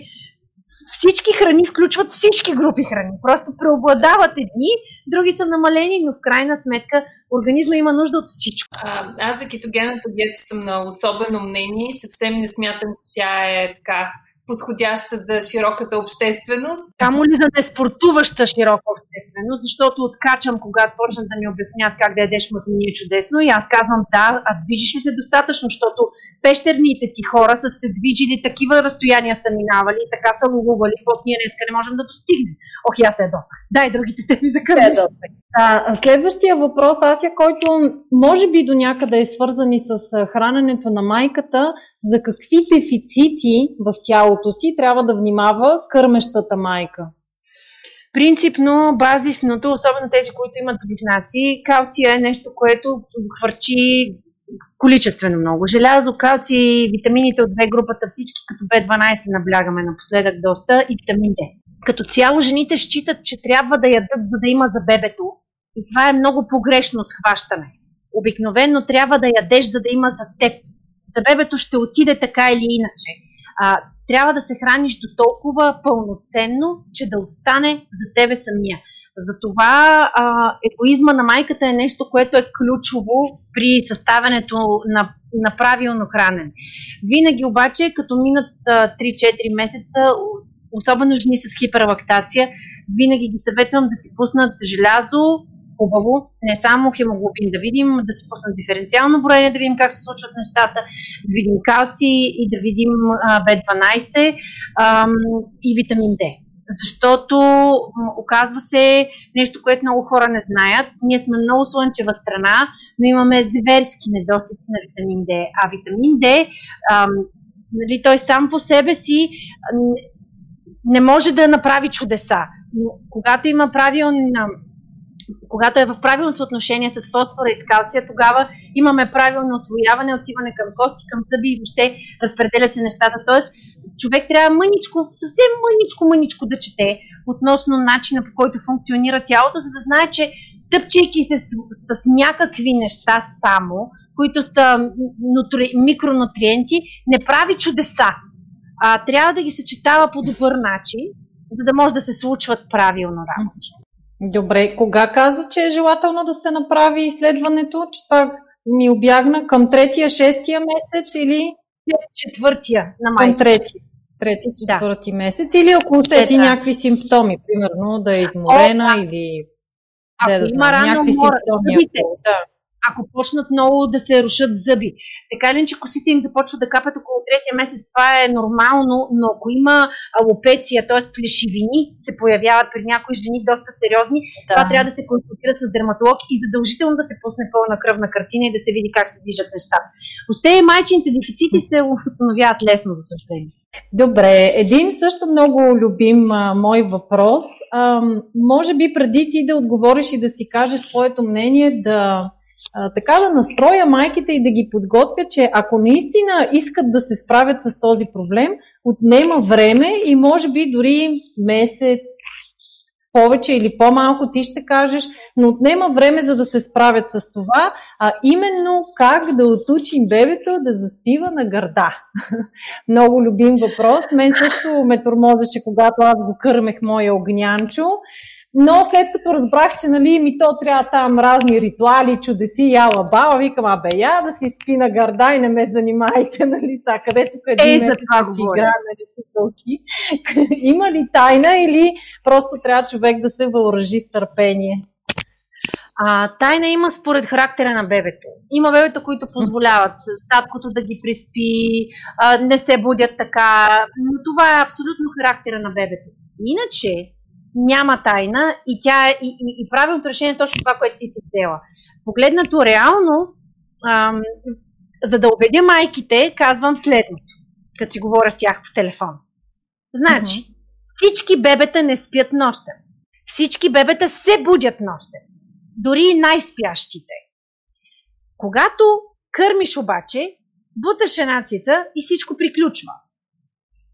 всички храни включват всички групи храни. Просто преобладават едни, други са намалени, но в крайна сметка организма има нужда от всичко. А, аз за кетогенната диета съм на особено мнение и съвсем не смятам, че тя е така подходяща за широката общественост. Камо ли за неспортуваща широка общественост, защото откачам, когато почнат да ми обяснят как да ядеш мазнини чудесно и аз казвам да, а движиш ли се достатъчно, защото пещерните ти хора са се движили, такива разстояния са минавали, така са лугували, каквото ние днеска не можем да достигнем. Ох, аз се ядосах. Дай другите теми за кръвта. Следващия въпрос, Ася, който може би до някъде е свързан и с храненето на майката, за какви дефицити в тялото си трябва да внимава кърмещата майка? Принципно, базисното, особено тези, които имат близнаци, калция е нещо, което хвърчи количествено много. Желязо, калци, витамините от две групата, всички като B12 наблягаме напоследък доста и витамин D. Като цяло жените считат, че трябва да ядат, за да има за бебето. И това е много погрешно схващане. Обикновено трябва да ядеш, за да има за теб. За бебето ще отиде така или иначе. А, трябва да се храниш до толкова пълноценно, че да остане за тебе самия. Затова а, егоизма на майката е нещо, което е ключово при съставянето на, на правилно хранене. Винаги обаче, като минат а, 3-4 месеца, особено жени с хиперлактация, винаги ги съветвам да си пуснат желязо, хубаво, не само хемоглобин да видим, да си пуснат диференциално броение, да видим как се случват нещата, да видим калци и да видим а, B12 а, и витамин D защото оказва се нещо, което много хора не знаят. Ние сме много слънчева страна, но имаме зверски недостици на витамин D. А витамин D, ам, нали, той сам по себе си не може да направи чудеса. Но когато има правилна когато е в правилно съотношение с фосфора и с калция, тогава имаме правилно освояване, отиване към кости, към зъби и въобще разпределят се нещата. Тоест, човек трябва мъничко, съвсем мъничко, мъничко да чете относно начина по който функционира тялото, за да знае, че тъпчейки се с, с някакви неща само, които са нутри, микронутриенти, не прави чудеса. А, трябва да ги съчетава по добър начин, за да може да се случват правилно работите. Добре, кога каза, че е желателно да се направи изследването, че това ми обягна към третия, шестия месец или? Четвъртия на май. Към трети. Трети, четвърти да. месец или ако усети да. някакви симптоми, примерно да е изморена О, да. или ако да има рано някакви мора, симптоми. Ако, да ако почнат много да се рушат зъби. Така ли, че косите им започват да капат около третия месец, това е нормално, но ако има алопеция, т.е. плешивини, се появяват при някои жени доста сериозни, да. това трябва да се консултира с дерматолог и задължително да се пусне пълна кръвна картина и да се види как се движат нещата. Още майчините дефицити се установяват лесно, за съжаление. Добре, един също много любим а, мой въпрос. А, може би преди ти да отговориш и да си кажеш твоето мнение, да а, така да настроя майките и да ги подготвя, че ако наистина искат да се справят с този проблем, отнема време и може би дори месец, повече или по-малко, ти ще кажеш, но отнема време за да се справят с това, а именно как да отучим бебето да заспива на гърда. (laughs) Много любим въпрос. Мен също ме тормозеше, когато аз го кърмех моя огнянчо. Но след като разбрах, че нали, ми то трябва там разни ритуали, чудеси, яла баба, викам, абе я да си спи на гърда и не ме занимайте, (laughs) нали, са, където къде е, за това си игра на решителки. Има ли тайна или просто трябва човек да се въоръжи с търпение? А, тайна има според характера на бебето. Има бебета, които позволяват таткото да ги приспи, а, не се будят така, но това е абсолютно характера на бебето. Иначе, няма тайна и, тя, и, и, и правилното решение е точно това, което ти си взела. Погледнато реално, ам, за да убедя майките, казвам следното, като си говоря с тях по телефон. Значи, mm-hmm. всички бебета не спят нощем. Всички бебета се будят нощем. Дори и най-спящите. Когато кърмиш обаче, буташ една цица и всичко приключва.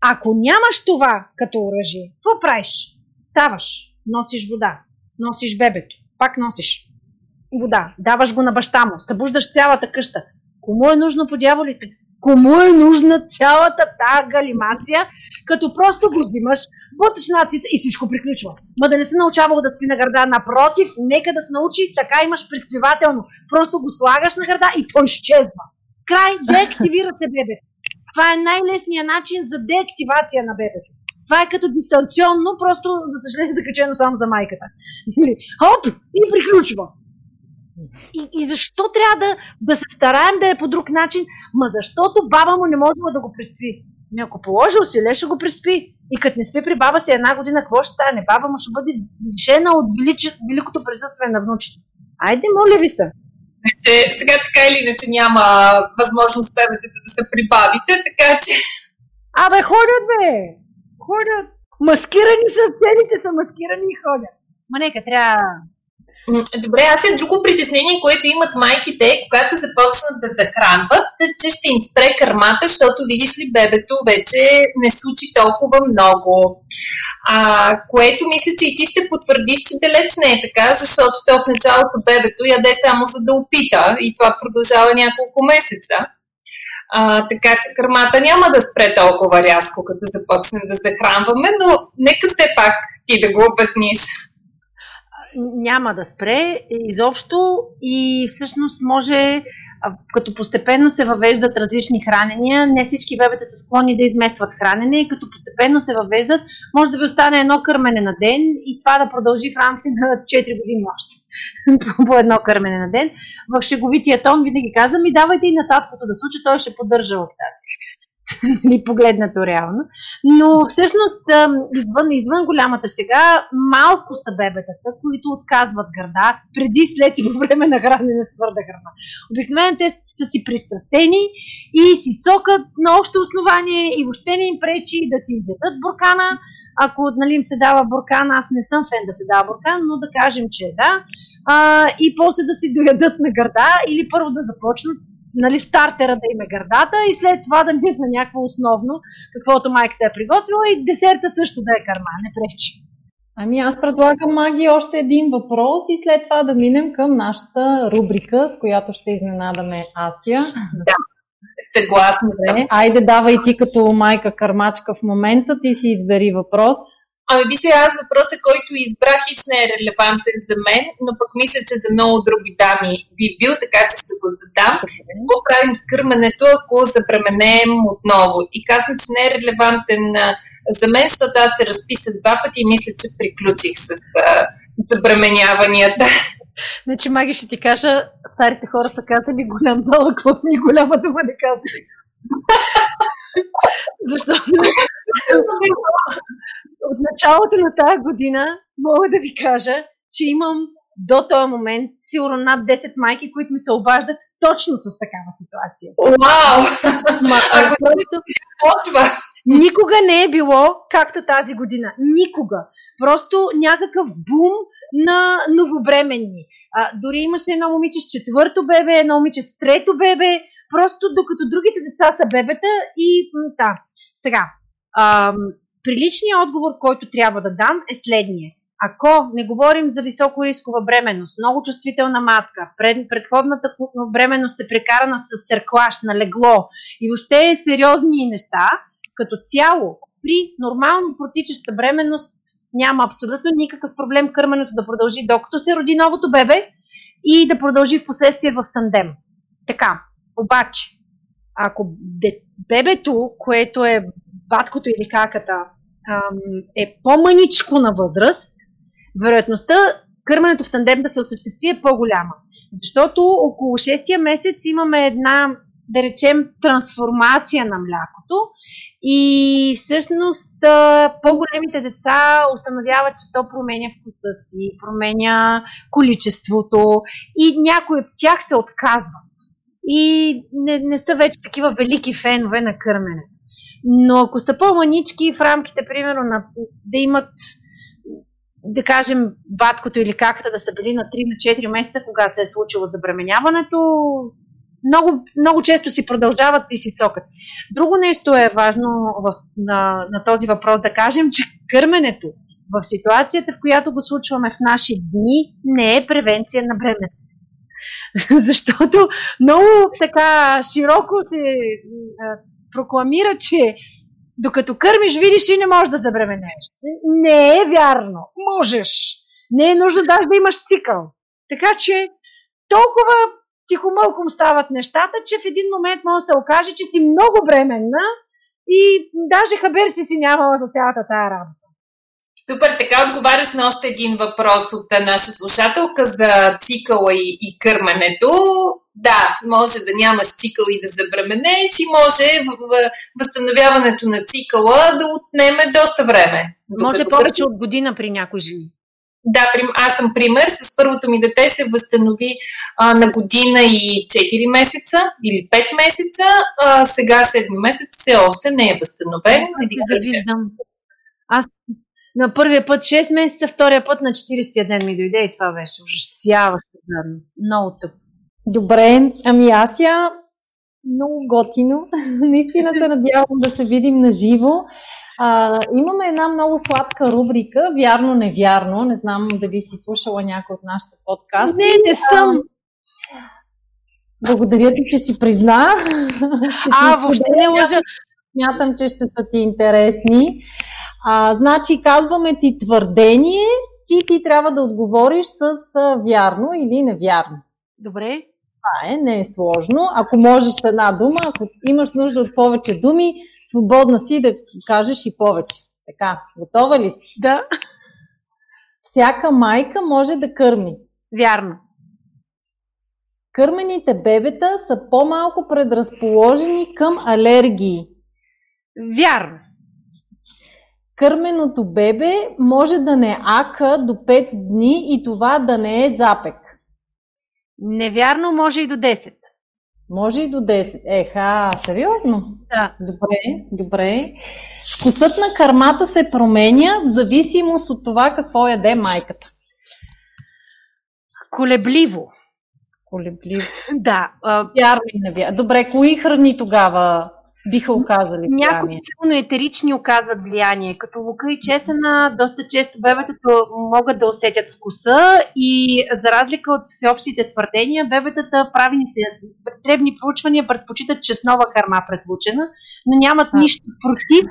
Ако нямаш това като оръжие, какво правиш? Ставаш, носиш вода, носиш бебето, пак носиш вода, даваш го на баща му, събуждаш цялата къща. Кому е нужно по дяволите? Кому е нужна цялата тази галимация, като просто го взимаш, буташ нацица и всичко приключва. Ма да не се научавал да спи на гърда, напротив, нека да се научи, така имаш приспивателно. Просто го слагаш на гърда и той изчезва. Край, деактивира се бебето. Това е най-лесният начин за деактивация на бебето. Това е като дистанционно, просто, за съжаление, (laughs) закачено само за майката. Хоп! И приключва. И, и защо трябва да, да се стараем да е по друг начин? Ма защото баба му не може да го преспи. Ми ако положи усилие, ще го преспи. И като не спи при баба си една година, какво ще стане? Баба му ще бъде лишена от величи, великото присъствие на внучето. Айде, моля ви се. Че, сега така или иначе няма възможност бебете да се прибавите, така че... Абе, ходят, бе! Ходят! Маскирани са, целите са маскирани и ходят. Ма нека, трябва Добре, аз е друго притеснение, което имат майките, когато започнат да захранват, че ще им спре кърмата, защото видиш ли бебето вече не случи толкова много. А, което мисля, че и ти ще потвърдиш, че далеч не е така, защото то в началото бебето яде само за да опита и това продължава няколко месеца. А, така че кърмата няма да спре толкова рязко, като започнем да захранваме, но нека все пак ти да го обясниш няма да спре изобщо и всъщност може като постепенно се въвеждат различни хранения, не всички бебета са склонни да изместват хранене и като постепенно се въвеждат, може да ви остане едно кърмене на ден и това да продължи в рамките на 4 години още. (laughs) по едно кърмене на ден. В шеговития тон винаги казвам и давайте и на таткото да случи, той ще поддържа лактация. (laughs) Ни погледнато реално. Но всъщност, извън, извън голямата шега, малко са бебетата, които отказват гърда преди, след и по време на хранене с твърда храна. Обикновено те са си пристрастени и си цокат на общо основание и въобще не им пречи да си изядат буркана. Ако нали, им се дава буркан, аз не съм фен да се дава буркан, но да кажем, че е да. А, и после да си доядат на гърда или първо да започнат нали, стартера да има гърдата и след това да минат на някакво основно, каквото майката е приготвила и десерта също да е карма, не пречи. Ами аз предлагам, Маги, още един въпрос и след това да минем към нашата рубрика, с която ще изненадаме Асия. Да, съгласна съм. Айде, давай ти като майка кармачка в момента, ти си избери въпрос. Ами ви сега аз въпроса, който избрах, хич не е релевантен за мен, но пък мисля, че за много други дами би бил, така че ще го задам. Какво правим с кърменето, ако забременеем отново? И казвам, че не е релевантен за мен, защото аз се разписах два пъти и мисля, че приключих с забременяванията. Значи, Маги, ще ти кажа, старите хора са казали голям залък, и голяма дума не казали. (laughs) Защото от началото на тази година мога да ви кажа, че имам до този момент сигурно над 10 майки, които ми се обаждат точно с такава ситуация. Вау! Почва. Никога не е било както тази година. Никога. Просто някакъв бум на новобременни. А, дори имаше едно момиче с четвърто бебе, едно момиче с трето бебе, просто докато другите деца са бебета и та. Сега, ам, приличният отговор, който трябва да дам е следния. Ако не говорим за високо рискова бременност, много чувствителна матка, пред, предходната бременност е прекарана с серклаш на легло и въобще е сериозни неща, като цяло при нормално протичаща бременност няма абсолютно никакъв проблем кърменето да продължи докато се роди новото бебе и да продължи в последствие в тандем. Така, обаче, ако бебето, което е баткото или каката, е по-мъничко на възраст, вероятността кърменето в тандем да се осъществи е по-голяма. Защото около 6 месец имаме една, да речем, трансформация на млякото и всъщност по-големите деца установяват, че то променя вкуса си, променя количеството и някои от тях се отказват и не, не са вече такива велики фенове на кърменето. Но ако са по-манички в рамките, примерно, на, да имат да кажем, баткото или каката да са били на 3 на 4 месеца, когато се е случило забременяването, много, много често си продължават и си цокат. Друго нещо е важно в, на, на този въпрос да кажем, че кърменето в ситуацията, в която го случваме в наши дни, не е превенция на бременност. (laughs) Защото много така широко се а, прокламира, че докато кърмиш, видиш и не можеш да забременееш. Не е вярно. Можеш. Не е нужно даже да имаш цикъл. Така че толкова тихомълком стават нещата, че в един момент може да се окаже, че си много бременна и даже хабер си си нямала за цялата тая работа. Супер, така отговаряш на още един въпрос от наша слушателка за цикъла и, и кърменето. Да, може да нямаш цикъл и да забременеш и може в, в възстановяването на цикъла да отнеме доста време. Може повече от година при някои жени. Да, аз съм пример. С първото ми дете се възстанови а, на година и 4 месеца или 5 месеца. А, сега 7 месец все още не е възстановен. Ти завиждам. Аз на първия път 6 месеца, втория път на 40 ден ми дойде и това беше ужасяващо. Много тъп. Добре, ами аз я много готино. (laughs) Наистина се надявам да се видим на живо. А, имаме една много сладка рубрика, вярно-невярно. Не знам дали си слушала някой от нашите подкасти. Не, не съм. Благодаря ти, че си призна. а, въобще не лъжа. Смятам, че ще са ти интересни. А, значи, казваме ти твърдение и ти трябва да отговориш с а, вярно или невярно. Добре. Това е, не е сложно. Ако можеш с една дума, ако имаш нужда от повече думи, свободна си да кажеш и повече. Така, готова ли си? Да. Всяка майка може да кърми. Вярно. Кърмените бебета са по-малко предразположени към алергии. Вярно. Кърменото бебе може да не ака до 5 дни и това да не е запек. Невярно, може и до 10. Може и до 10. Еха, сериозно? Да. Добре, добре. Вкусът на кармата се променя в зависимост от това какво яде майката. Колебливо. Колебливо. Да. Вярно и невярно. Добре, кои храни тогава биха оказали влияние? Някои силно етерични оказват влияние, като лука и чесъна, доста често бебетата могат да усетят вкуса и за разлика от всеобщите твърдения, бебетата правени се дребни проучвания предпочитат чеснова харма предпочена, но нямат а. нищо против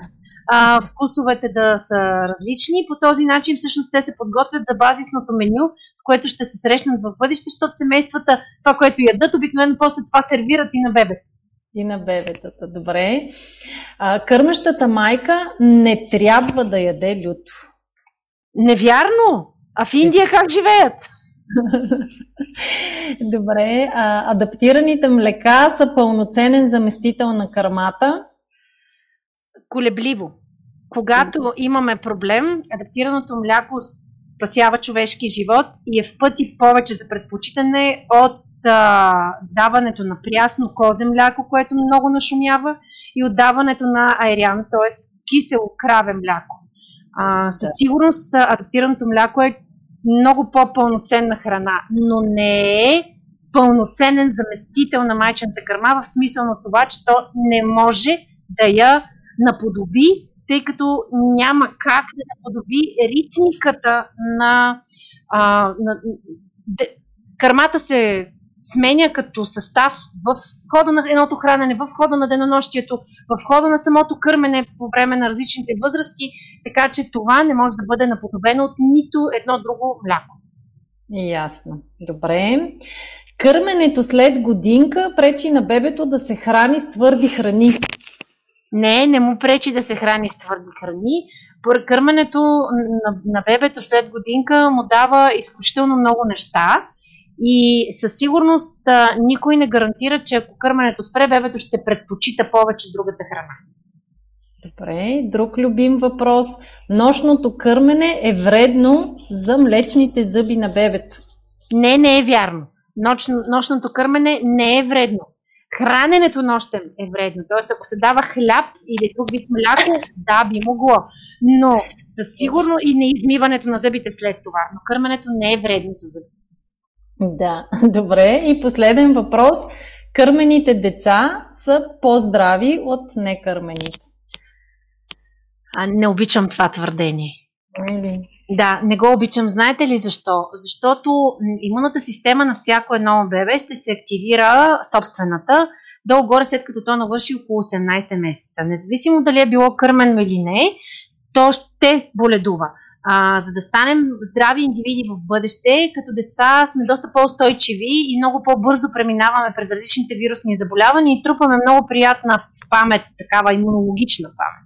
а, вкусовете да са различни. По този начин всъщност те се подготвят за базисното меню, с което ще се срещнат в бъдеще, защото семействата това, което ядат, обикновено после това сервират и на бебето. И на бебетата, добре. А, кърмещата майка не трябва да яде люто. Невярно! А в Индия как живеят? (laughs) Добре. А, адаптираните млека са пълноценен заместител на кърмата. Колебливо. Когато имаме проблем, адаптираното мляко спасява човешки живот и е в пъти повече за предпочитане от а, даването на прясно козе мляко, което много нашумява, и от даването на айрян, т.е. кисело краве мляко. А, със сигурност адаптираното мляко е много по-пълноценна храна, но не е пълноценен заместител на майчената кърма в смисъл на това, че то не може да я наподоби, тъй като няма как да наподоби ритмиката на, а, на кърмата се сменя като състав в хода на едното хранене, в хода на денонощието, в хода на самото кърмене по време на различните възрасти, така че това не може да бъде наподобено от нито едно друго мляко. Ясно. Добре. Кърменето след годинка пречи на бебето да се храни с твърди храни. Не, не му пречи да се храни с твърди храни. Кърменето на, на бебето след годинка му дава изключително много неща и със сигурност а, никой не гарантира, че ако кърменето спре, бебето ще предпочита повече другата храна. Добре, друг любим въпрос. Нощното кърмене е вредно за млечните зъби на бебето. Не, не е вярно. Ноч, нощното кърмене не е вредно. Храненето нощем е вредно. Тоест, ако се дава хляб или друг вид мляко, да, би могло. Но със сигурно и неизмиването на зъбите след това. Но кърменето не е вредно за зъбите. Да, (laughs) добре. И последен въпрос. Кърмените деца са по-здрави от некърмените. А, не обичам това твърдение. Или? Да, не го обичам. Знаете ли защо? Защото имунната система на всяко едно бебе ще се активира собствената долу-горе след като то навърши около 18 месеца. Независимо дали е било кърмено или не, то ще боледува. А, за да станем здрави индивиди в бъдеще, като деца сме доста по-устойчиви и много по-бързо преминаваме през различните вирусни заболявания и трупаме много приятна памет, такава имунологична памет.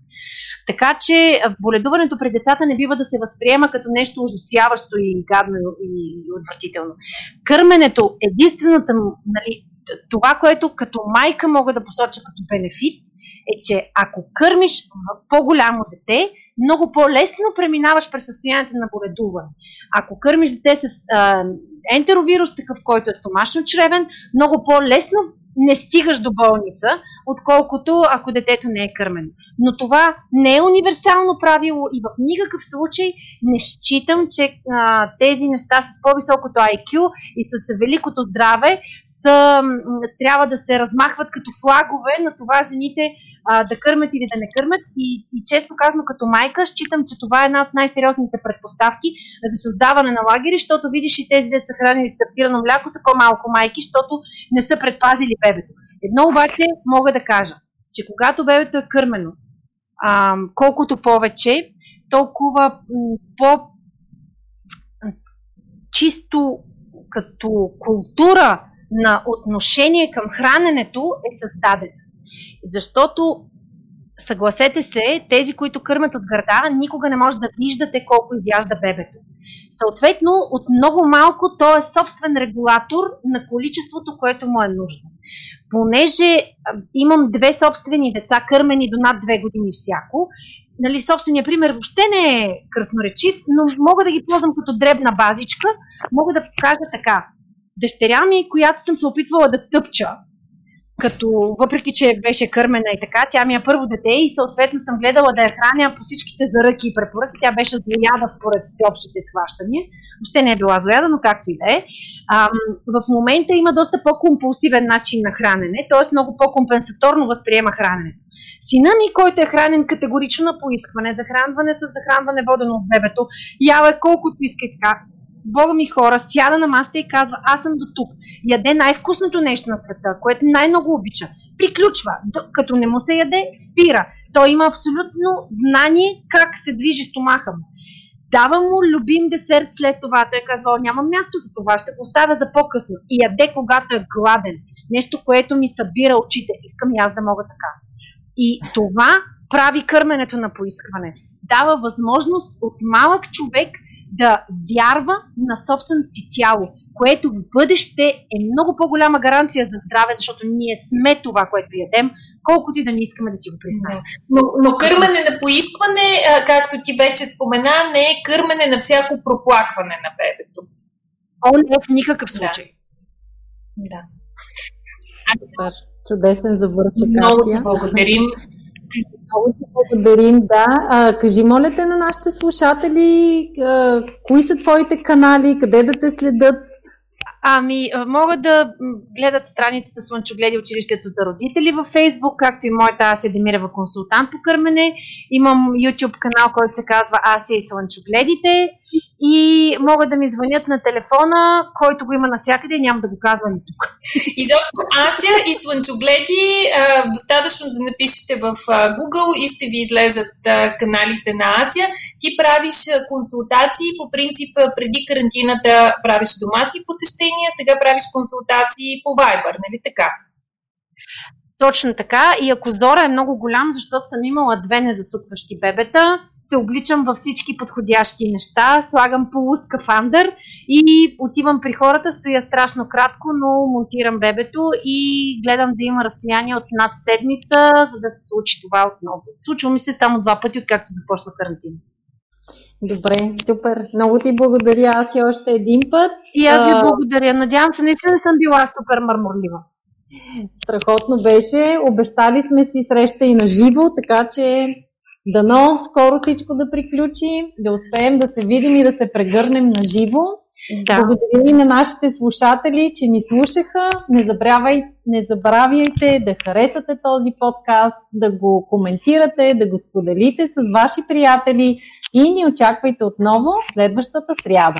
Така че боледуването при децата не бива да се възприема като нещо ужасяващо и гадно и отвратително. Кърменето, единствената, нали, това, което като майка мога да посоча като бенефит, е, че ако кърмиш по-голямо дете, много по-лесно преминаваш през състоянието на боледуване. Ако кърмиш дете с а, ентеровирус, такъв, който е стомашно чревен, много по-лесно не стигаш до болница, отколкото ако детето не е кърмено. Но това не е универсално правило и в никакъв случай не считам, че а, тези неща с по-високото IQ и с великото здраве са, трябва да се размахват като флагове на това жените а, да кърмят или да не кърмят. И, и често казано като майка, считам, че това е една от най-сериозните предпоставки за създаване на лагери, защото видиш и тези деца хранени с стартирано мляко са по-малко майки, защото не са предпазили бебето. Едно обаче мога да кажа, че когато бебето е кърмено, а, колкото повече, толкова по чисто като култура на отношение към храненето е създадена. Защото, съгласете се, тези, които кърмят от гърда, никога не може да виждате колко изяжда бебето. Съответно, от много малко то е собствен регулатор на количеството, което му е нужно. Понеже имам две собствени деца, кърмени до над две години всяко, нали, собствения пример въобще не е красноречив, но мога да ги ползвам като дребна базичка. Мога да кажа така. Дъщеря ми, която съм се опитвала да тъпча, като въпреки, че беше кърмена и така, тя ми е първо дете и съответно съм гледала да я храня по всичките заръки и препоръки. Тя беше злояда според всеобщите схващания. Въобще не е била злояда, но както и да е. в момента има доста по-компулсивен начин на хранене, т.е. много по-компенсаторно възприема храненето. Сина ми, който е хранен категорично на поискване, захранване с захранване водено от бебето, ява е колкото иска и така, Бога ми хора, сяда на масата и казва, аз съм до тук. Яде най-вкусното нещо на света, което най-много обича. Приключва. Като не му се яде, спира. Той има абсолютно знание как се движи стомаха му. Дава му любим десерт след това. Той казва, няма място за това, ще го оставя за по-късно. И яде, когато е гладен. Нещо, което ми събира очите. Искам и аз да мога така. И това прави кърменето на поискване. Дава възможност от малък човек да вярва на собственото си тяло, което в бъдеще е много по-голяма гаранция за здраве, защото ние сме това, което ядем, колкото и да не искаме да си го признаем. Но, но кърмене на поискване, както ти вече спомена, не е кърмене на всяко проплакване на бебето. О, не, в никакъв случай. Да. Супер. Чудесен завършек. Много ти благодарим. (laughs) Много ти благодарим, да. А, кажи, моля те на нашите слушатели, а, кои са твоите канали, къде да те следят? Ами, могат да гледат страницата Слънчогледи училището за родители във Фейсбук, както и моята Асия Демирова консултант по кърмене. Имам YouTube канал, който се казва Асия и Слънчогледите и могат да ми звънят на телефона, който го има навсякъде няма да го казвам тук. (laughs) Изобщо Асия и Слънчогледи, достатъчно да напишете в Google и ще ви излезат каналите на Асия. Ти правиш консултации, по принцип преди карантината правиш домашни посещения, сега правиш консултации по Viber, нали така? Точно така. И ако Зора е много голям, защото съм имала две незасукващи бебета, се обличам във всички подходящи неща, слагам полускафандър и отивам при хората, стоя страшно кратко, но монтирам бебето и гледам да има разстояние от над седмица, за да се случи това отново. Случва ми се само два пъти, откакто започна карантина. Добре, супер. Много ти благодаря. Аз и още един път. И аз ви благодаря. Надявам се, наистина съм била супер мърморлива. Страхотно беше. Обещали сме си среща и на живо, така че Дано скоро всичко да приключи, да успеем да се видим и да се прегърнем на живо. Да. Благодаря и на нашите слушатели, че ни слушаха. Не, забравяй, не забравяйте да харесате този подкаст, да го коментирате, да го споделите с ваши приятели и ни очаквайте отново следващата сряда.